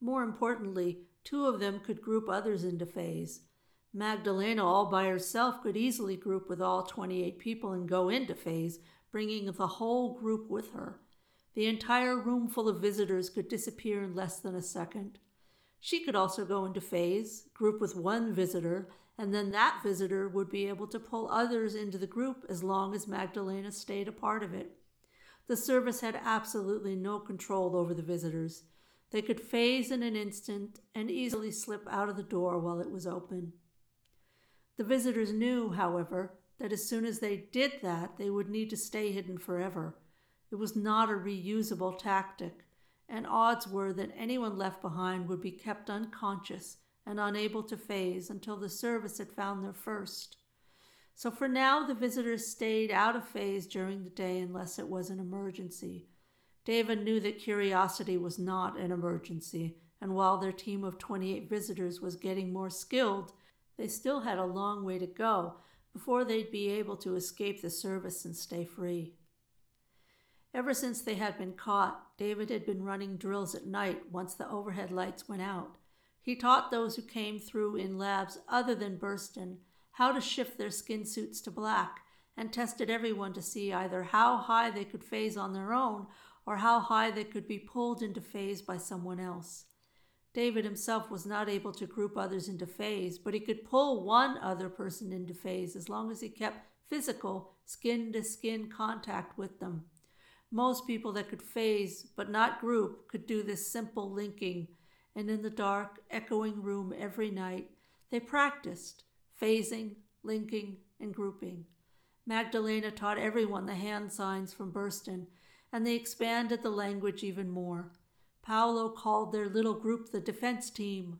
More importantly, two of them could group others into phase. Magdalena, all by herself, could easily group with all 28 people and go into phase, bringing the whole group with her. The entire room full of visitors could disappear in less than a second. She could also go into phase, group with one visitor, and then that visitor would be able to pull others into the group as long as Magdalena stayed a part of it. The service had absolutely no control over the visitors. They could phase in an instant and easily slip out of the door while it was open. The visitors knew, however, that as soon as they did that, they would need to stay hidden forever. It was not a reusable tactic, and odds were that anyone left behind would be kept unconscious and unable to phase until the service had found their first. So for now, the visitors stayed out of phase during the day unless it was an emergency. David knew that curiosity was not an emergency, and while their team of 28 visitors was getting more skilled, they still had a long way to go before they'd be able to escape the service and stay free. Ever since they had been caught, David had been running drills at night once the overhead lights went out. He taught those who came through in labs other than Burston how to shift their skin suits to black and tested everyone to see either how high they could phase on their own or how high they could be pulled into phase by someone else. David himself was not able to group others into phase, but he could pull one other person into phase as long as he kept physical, skin to skin contact with them. Most people that could phase but not group could do this simple linking, and in the dark, echoing room every night, they practiced phasing, linking, and grouping. Magdalena taught everyone the hand signs from Burston, and they expanded the language even more. Paolo called their little group the defense team.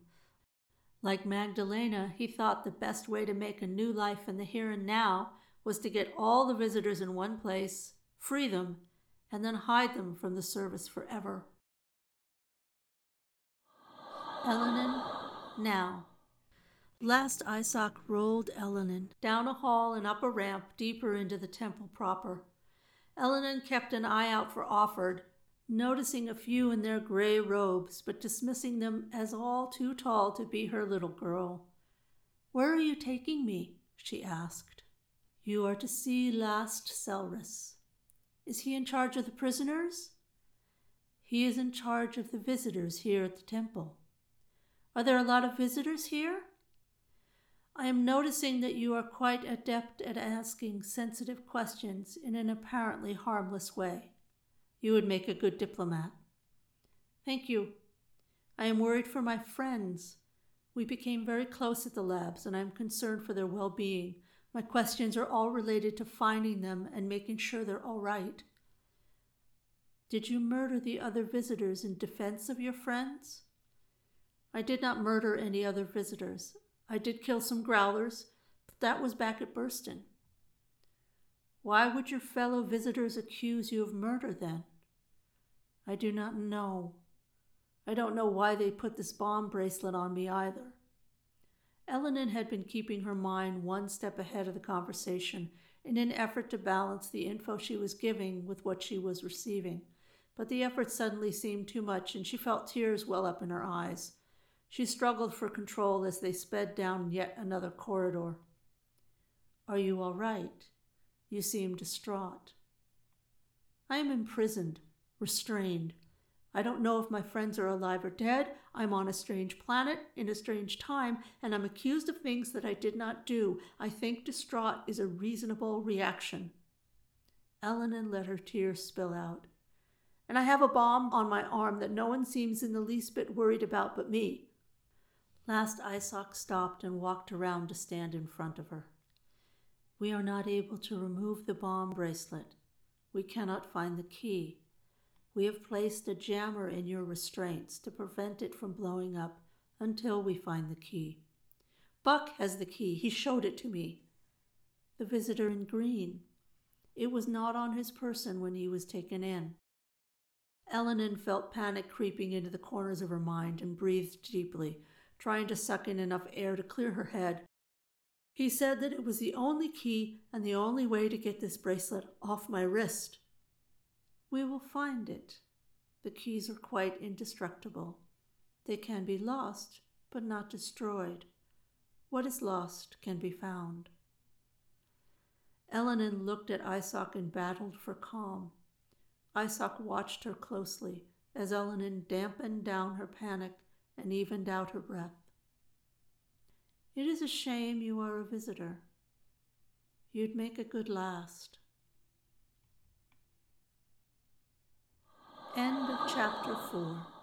Like Magdalena, he thought the best way to make a new life in the here and now was to get all the visitors in one place, free them, and then hide them from the service forever. Elenin, now. Last Isak rolled Elenin down a hall and up a ramp deeper into the temple proper. Elenin kept an eye out for Offord, noticing a few in their gray robes, but dismissing them as all too tall to be her little girl. Where are you taking me? she asked. You are to see last Selrus. Is he in charge of the prisoners? He is in charge of the visitors here at the temple. Are there a lot of visitors here? I am noticing that you are quite adept at asking sensitive questions in an apparently harmless way. You would make a good diplomat. Thank you. I am worried for my friends. We became very close at the labs, and I am concerned for their well being. My questions are all related to finding them and making sure they're all right. Did you murder the other visitors in defense of your friends? I did not murder any other visitors. I did kill some growlers, but that was back at Burston. Why would your fellow visitors accuse you of murder then? I do not know. I don't know why they put this bomb bracelet on me either. Elenin had been keeping her mind one step ahead of the conversation in an effort to balance the info she was giving with what she was receiving, but the effort suddenly seemed too much and she felt tears well up in her eyes. She struggled for control as they sped down yet another corridor. Are you all right? You seem distraught. I am imprisoned, restrained. I don't know if my friends are alive or dead. I'm on a strange planet, in a strange time, and I'm accused of things that I did not do. I think distraught is a reasonable reaction. Elenin let her tears spill out. And I have a bomb on my arm that no one seems in the least bit worried about but me. Last Isak stopped and walked around to stand in front of her. We are not able to remove the bomb bracelet. We cannot find the key. We have placed a jammer in your restraints to prevent it from blowing up until we find the key. Buck has the key. He showed it to me. The visitor in green. It was not on his person when he was taken in. Elenin felt panic creeping into the corners of her mind and breathed deeply, trying to suck in enough air to clear her head. He said that it was the only key and the only way to get this bracelet off my wrist. We will find it. The keys are quite indestructible. They can be lost, but not destroyed. What is lost can be found. Elenin looked at Isak and battled for calm. Isak watched her closely as Elenin dampened down her panic and evened out her breath. It is a shame you are a visitor. You'd make a good last. End of chapter 4.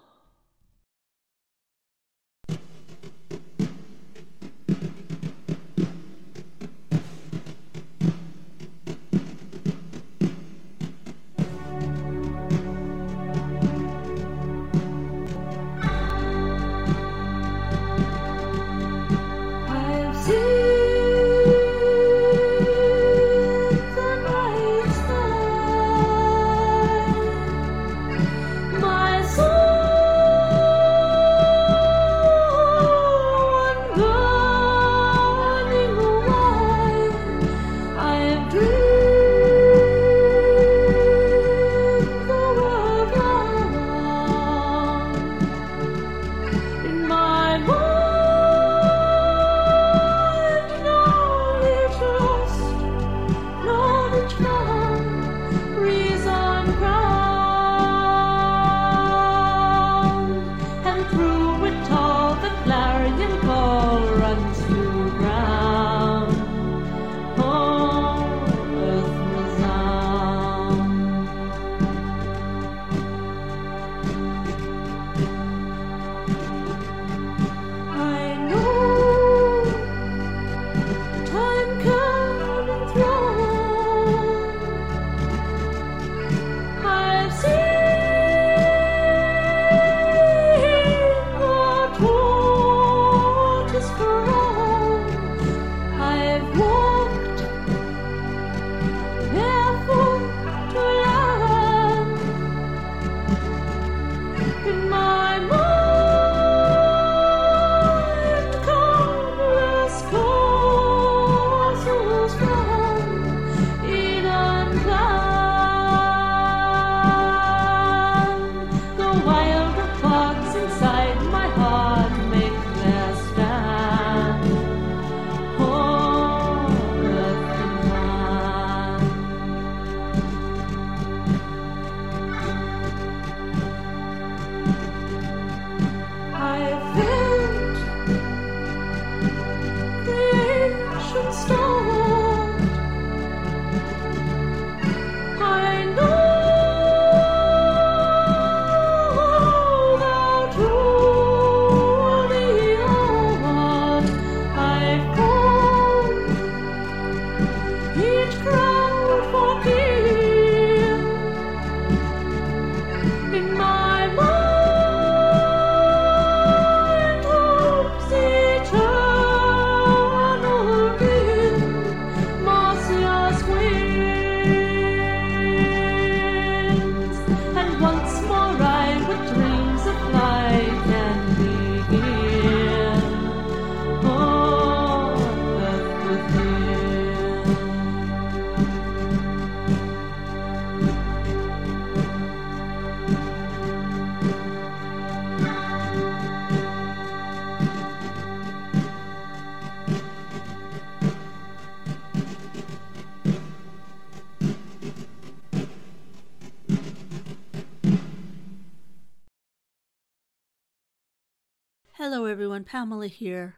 Everyone, Pamela here.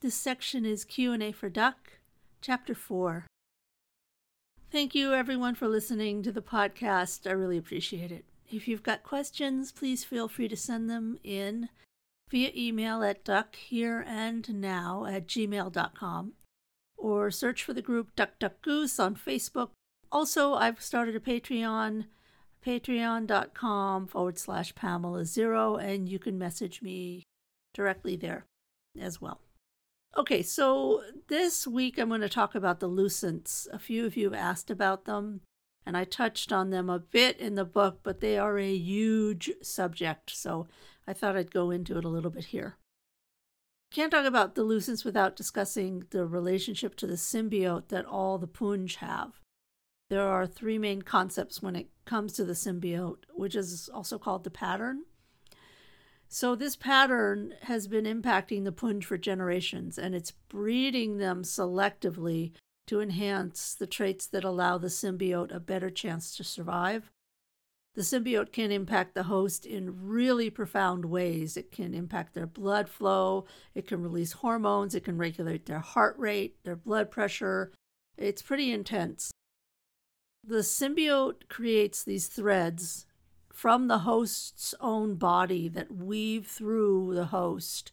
This section is Q&A for Duck, chapter 4. Thank you everyone for listening to the podcast. I really appreciate it. If you've got questions, please feel free to send them in via email at duckhereandnow at gmail.com or search for the group Duck Duck Goose on Facebook. Also, I've started a Patreon, patreon.com forward slash Pamela Zero, and you can message me directly there as well. Okay, so this week I'm going to talk about the lucents. A few of you asked about them, and I touched on them a bit in the book, but they are a huge subject, so I thought I'd go into it a little bit here. Can't talk about the lucents without discussing the relationship to the symbiote that all the Punj have. There are three main concepts when it comes to the symbiote, which is also called the pattern. So, this pattern has been impacting the Punj for generations, and it's breeding them selectively to enhance the traits that allow the symbiote a better chance to survive. The symbiote can impact the host in really profound ways. It can impact their blood flow, it can release hormones, it can regulate their heart rate, their blood pressure. It's pretty intense. The symbiote creates these threads from the host's own body that weave through the host.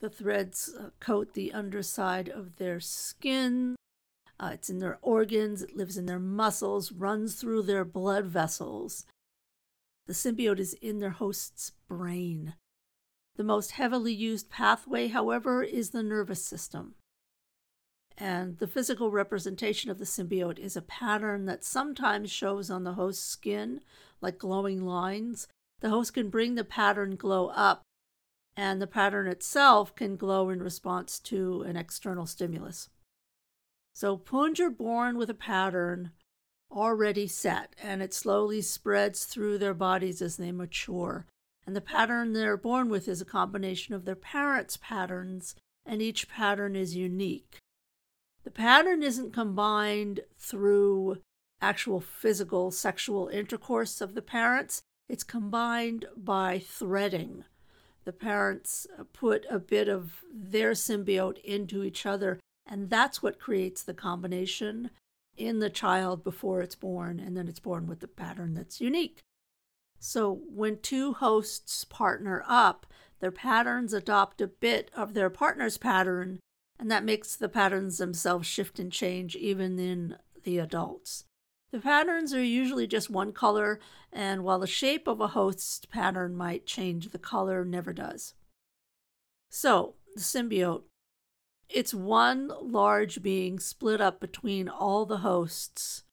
The threads uh, coat the underside of their skin. Uh, it's in their organs, it lives in their muscles, runs through their blood vessels. The symbiote is in their host's brain. The most heavily used pathway, however, is the nervous system. And the physical representation of the symbiote is a pattern that sometimes shows on the host's skin, like glowing lines. The host can bring the pattern glow up, and the pattern itself can glow in response to an external stimulus. So, Punj are born with a pattern already set, and it slowly spreads through their bodies as they mature. And the pattern they're born with is a combination of their parents' patterns, and each pattern is unique. The pattern isn't combined through actual physical sexual intercourse of the parents, it's combined by threading. The parents put a bit of their symbiote into each other, and that's what creates the combination in the child before it's born, and then it's born with the pattern that's unique. So when two hosts partner up, their patterns adopt a bit of their partner's pattern and that makes the patterns themselves shift and change even in the adults. The patterns are usually just one color, and while the shape of a host pattern might change, the color never does. So, the symbiote. It's one large being split up between all the hosts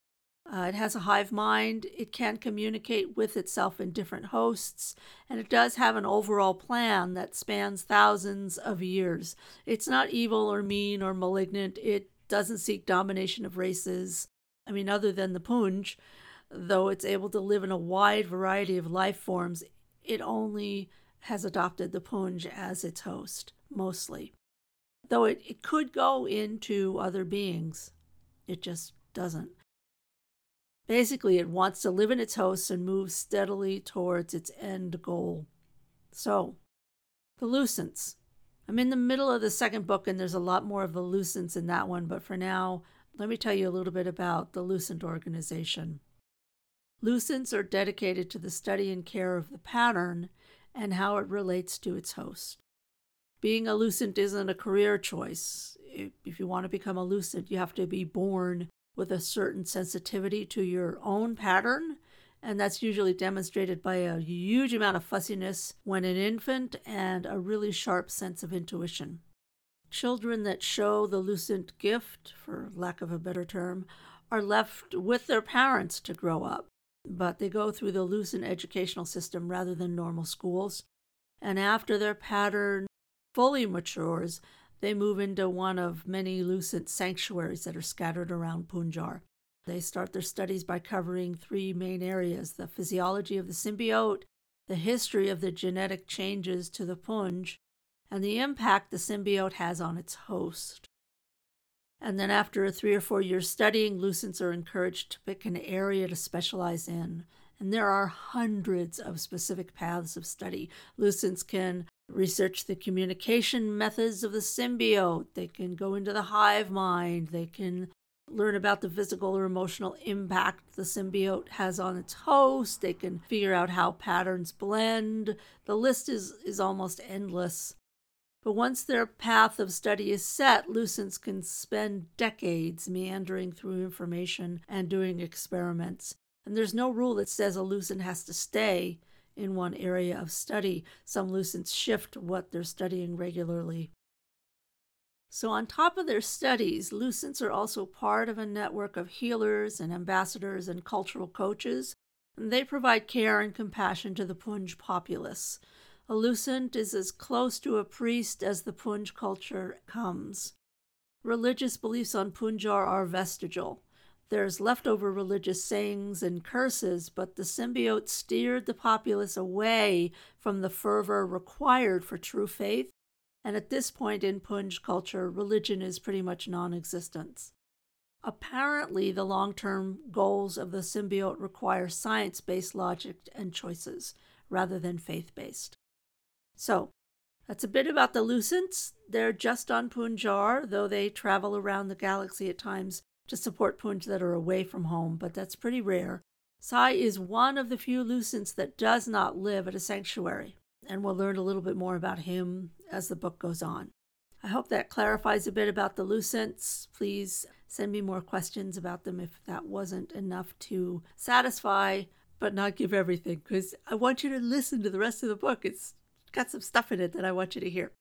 uh, it has a hive mind. It can communicate with itself in different hosts, and it does have an overall plan that spans thousands of years. It's not evil or mean or malignant. It doesn't seek domination of races. I mean, other than the Punj, though it's able to live in a wide variety of life forms, it only has adopted the Punj as its host, mostly. Though it, it could go into other beings, it just doesn't. Basically, it wants to live in its host and move steadily towards its end goal. So, the Lucents. I'm in the middle of the second book, and there's a lot more of the Lucents in that one, but for now, let me tell you a little bit about the Lucent organization. Lucents are dedicated to the study and care of the pattern and how it relates to its host. Being a Lucent isn't a career choice. If you want to become a Lucent, you have to be born with a certain sensitivity to your own pattern. And that's usually demonstrated by a huge amount of fussiness when an infant and a really sharp sense of intuition. Children that show the lucent gift, for lack of a better term, are left with their parents to grow up, but they go through the lucent educational system rather than normal schools. And after their pattern fully matures, they move into one of many lucent sanctuaries that are scattered around Punjar. They start their studies by covering three main areas the physiology of the symbiote, the history of the genetic changes to the Punj, and the impact the symbiote has on its host. And then, after a three or four years studying, lucents are encouraged to pick an area to specialize in. And there are hundreds of specific paths of study. Lucents can research the communication methods of the symbiote. They can go into the hive mind. They can learn about the physical or emotional impact the symbiote has on its host. They can figure out how patterns blend. The list is, is almost endless. But once their path of study is set, Lucents can spend decades meandering through information and doing experiments. And there's no rule that says a Lucent has to stay in one area of study. Some Lucents shift what they're studying regularly. So, on top of their studies, Lucents are also part of a network of healers and ambassadors and cultural coaches. And they provide care and compassion to the Punj populace. A Lucent is as close to a priest as the Punj culture comes. Religious beliefs on Punjar are vestigial. There's leftover religious sayings and curses, but the symbiote steered the populace away from the fervor required for true faith and at this point in Punj culture, religion is pretty much non existent. Apparently, the long term goals of the symbiote require science based logic and choices rather than faith based. So, that's a bit about the Lucents. They're just on Punjar, though they travel around the galaxy at times to support Punj that are away from home, but that's pretty rare. Sai is one of the few Lucents that does not live at a sanctuary and we'll learn a little bit more about him as the book goes on. I hope that clarifies a bit about the Lucents. Please send me more questions about them if that wasn't enough to satisfy, but not give everything, because I want you to listen to the rest of the book. It's got some stuff in it that I want you to hear.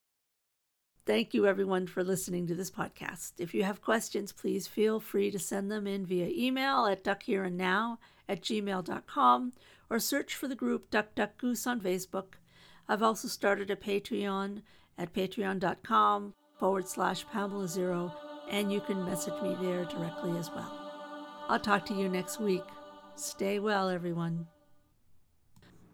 Thank you, everyone, for listening to this podcast. If you have questions, please feel free to send them in via email at duckhereandnow at gmail.com or search for the group Duck Duck Goose on Facebook I've also started a Patreon at patreon.com forward slash Pamela Zero, and you can message me there directly as well. I'll talk to you next week. Stay well, everyone.